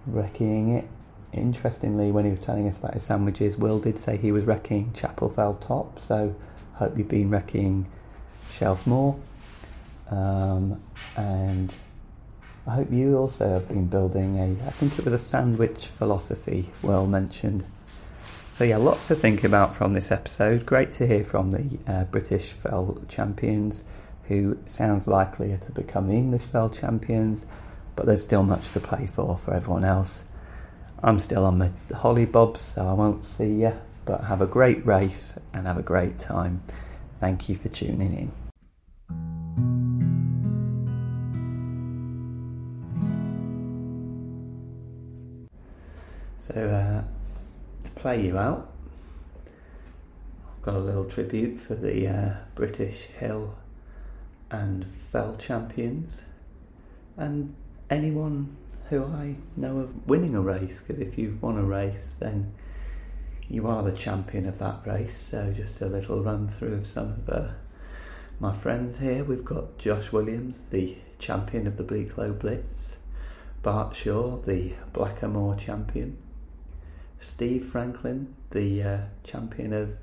wrecking it. Interestingly, when he was telling us about his sandwiches, Will did say he was wrecking Chapel Fell Top, so hope you've been wrecking Shelf Moor. Um, and I hope you also have been building a, I think it was a sandwich philosophy, well mentioned. So, yeah, lots to think about from this episode. Great to hear from the uh, British Fell champions, who sounds likelier to become the English Fell champions, but there's still much to play for for everyone else. I'm still on the holly bobs, so I won't see you, but have a great race and have a great time. Thank you for tuning in. So, uh, to play you out, I've got a little tribute for the uh, British Hill and Fell champions and anyone who I know of winning a race. Because if you've won a race, then you are the champion of that race. So, just a little run through of some of uh, my friends here. We've got Josh Williams, the champion of the Bleaklow Blitz, Bart Shaw, the Blackamoor champion. Steve Franklin, the uh, champion of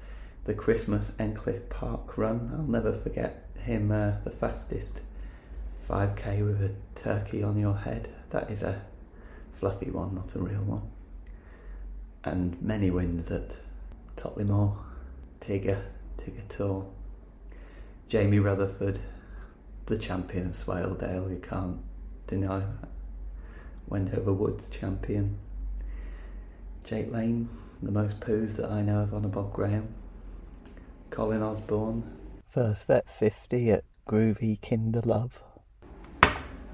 the Christmas Endcliffe Park Run. I'll never forget him, uh, the fastest 5k with a turkey on your head. That is a fluffy one, not a real one. And many wins at Totley Tigger, Tigger Tour. Jamie Rutherford, the champion of Swaledale, you can't deny that. Wendover Woods champion. Jake Lane, the most poos that I know of on a Bob Graham. Colin Osborne. First vet 50 at Groovy Kinder Love.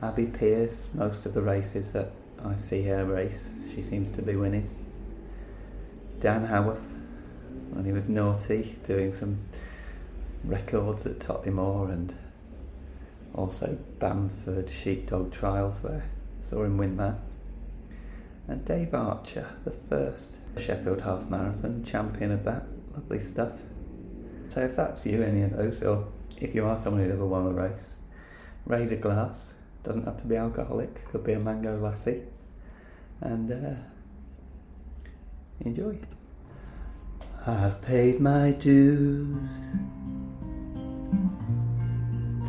Abby Pierce, most of the races that I see her race, she seems to be winning. Dan Howarth, when he was naughty, doing some records at Tottenham and also Bamford Sheepdog Trials where I saw him win that. And Dave Archer, the first Sheffield Half Marathon champion of that. Lovely stuff. So if that's you, any of those, or if you are someone who'd ever won a race, raise a glass. Doesn't have to be alcoholic, could be a mango lassi. And uh, enjoy. I've paid my dues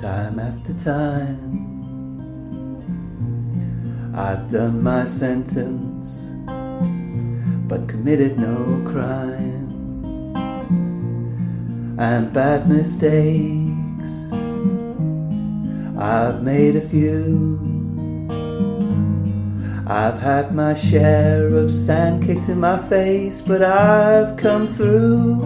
time after time. I've done my sentence, but committed no crime. And bad mistakes, I've made a few. I've had my share of sand kicked in my face, but I've come through.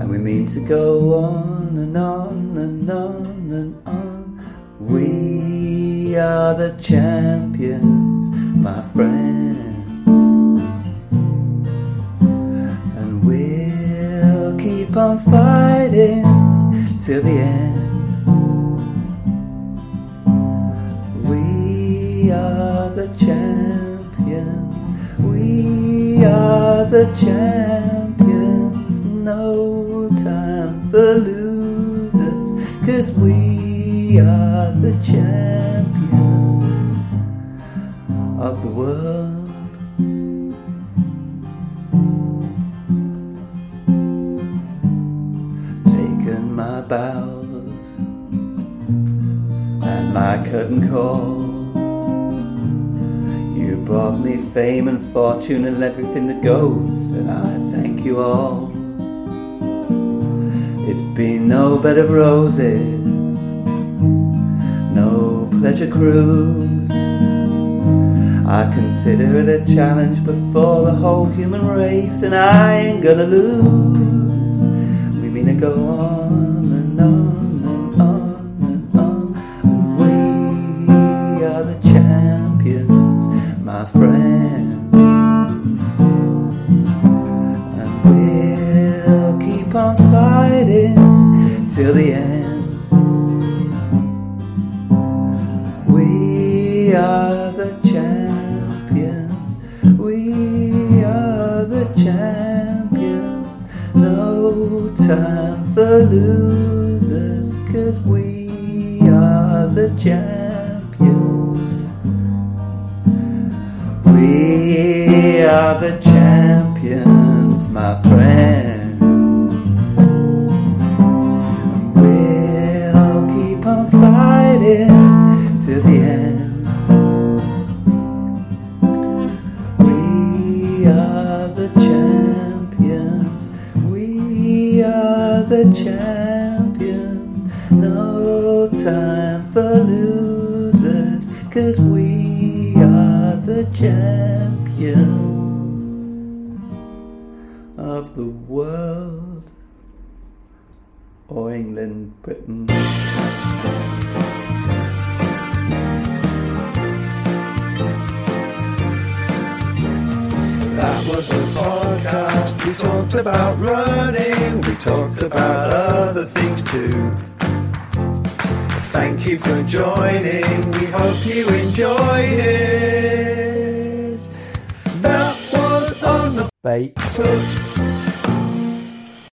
And we mean to go on and on and on and on. We are the champions, my friend. On fighting till the end. We are the champions. We are the champions. No time for losers. Cause we are the champions of the world. Bows and my curtain call. You brought me fame and fortune and everything that goes, and I thank you all. It's been no bed of roses, no pleasure cruise. I consider it a challenge before the whole human race, and I ain't gonna lose. We mean to go on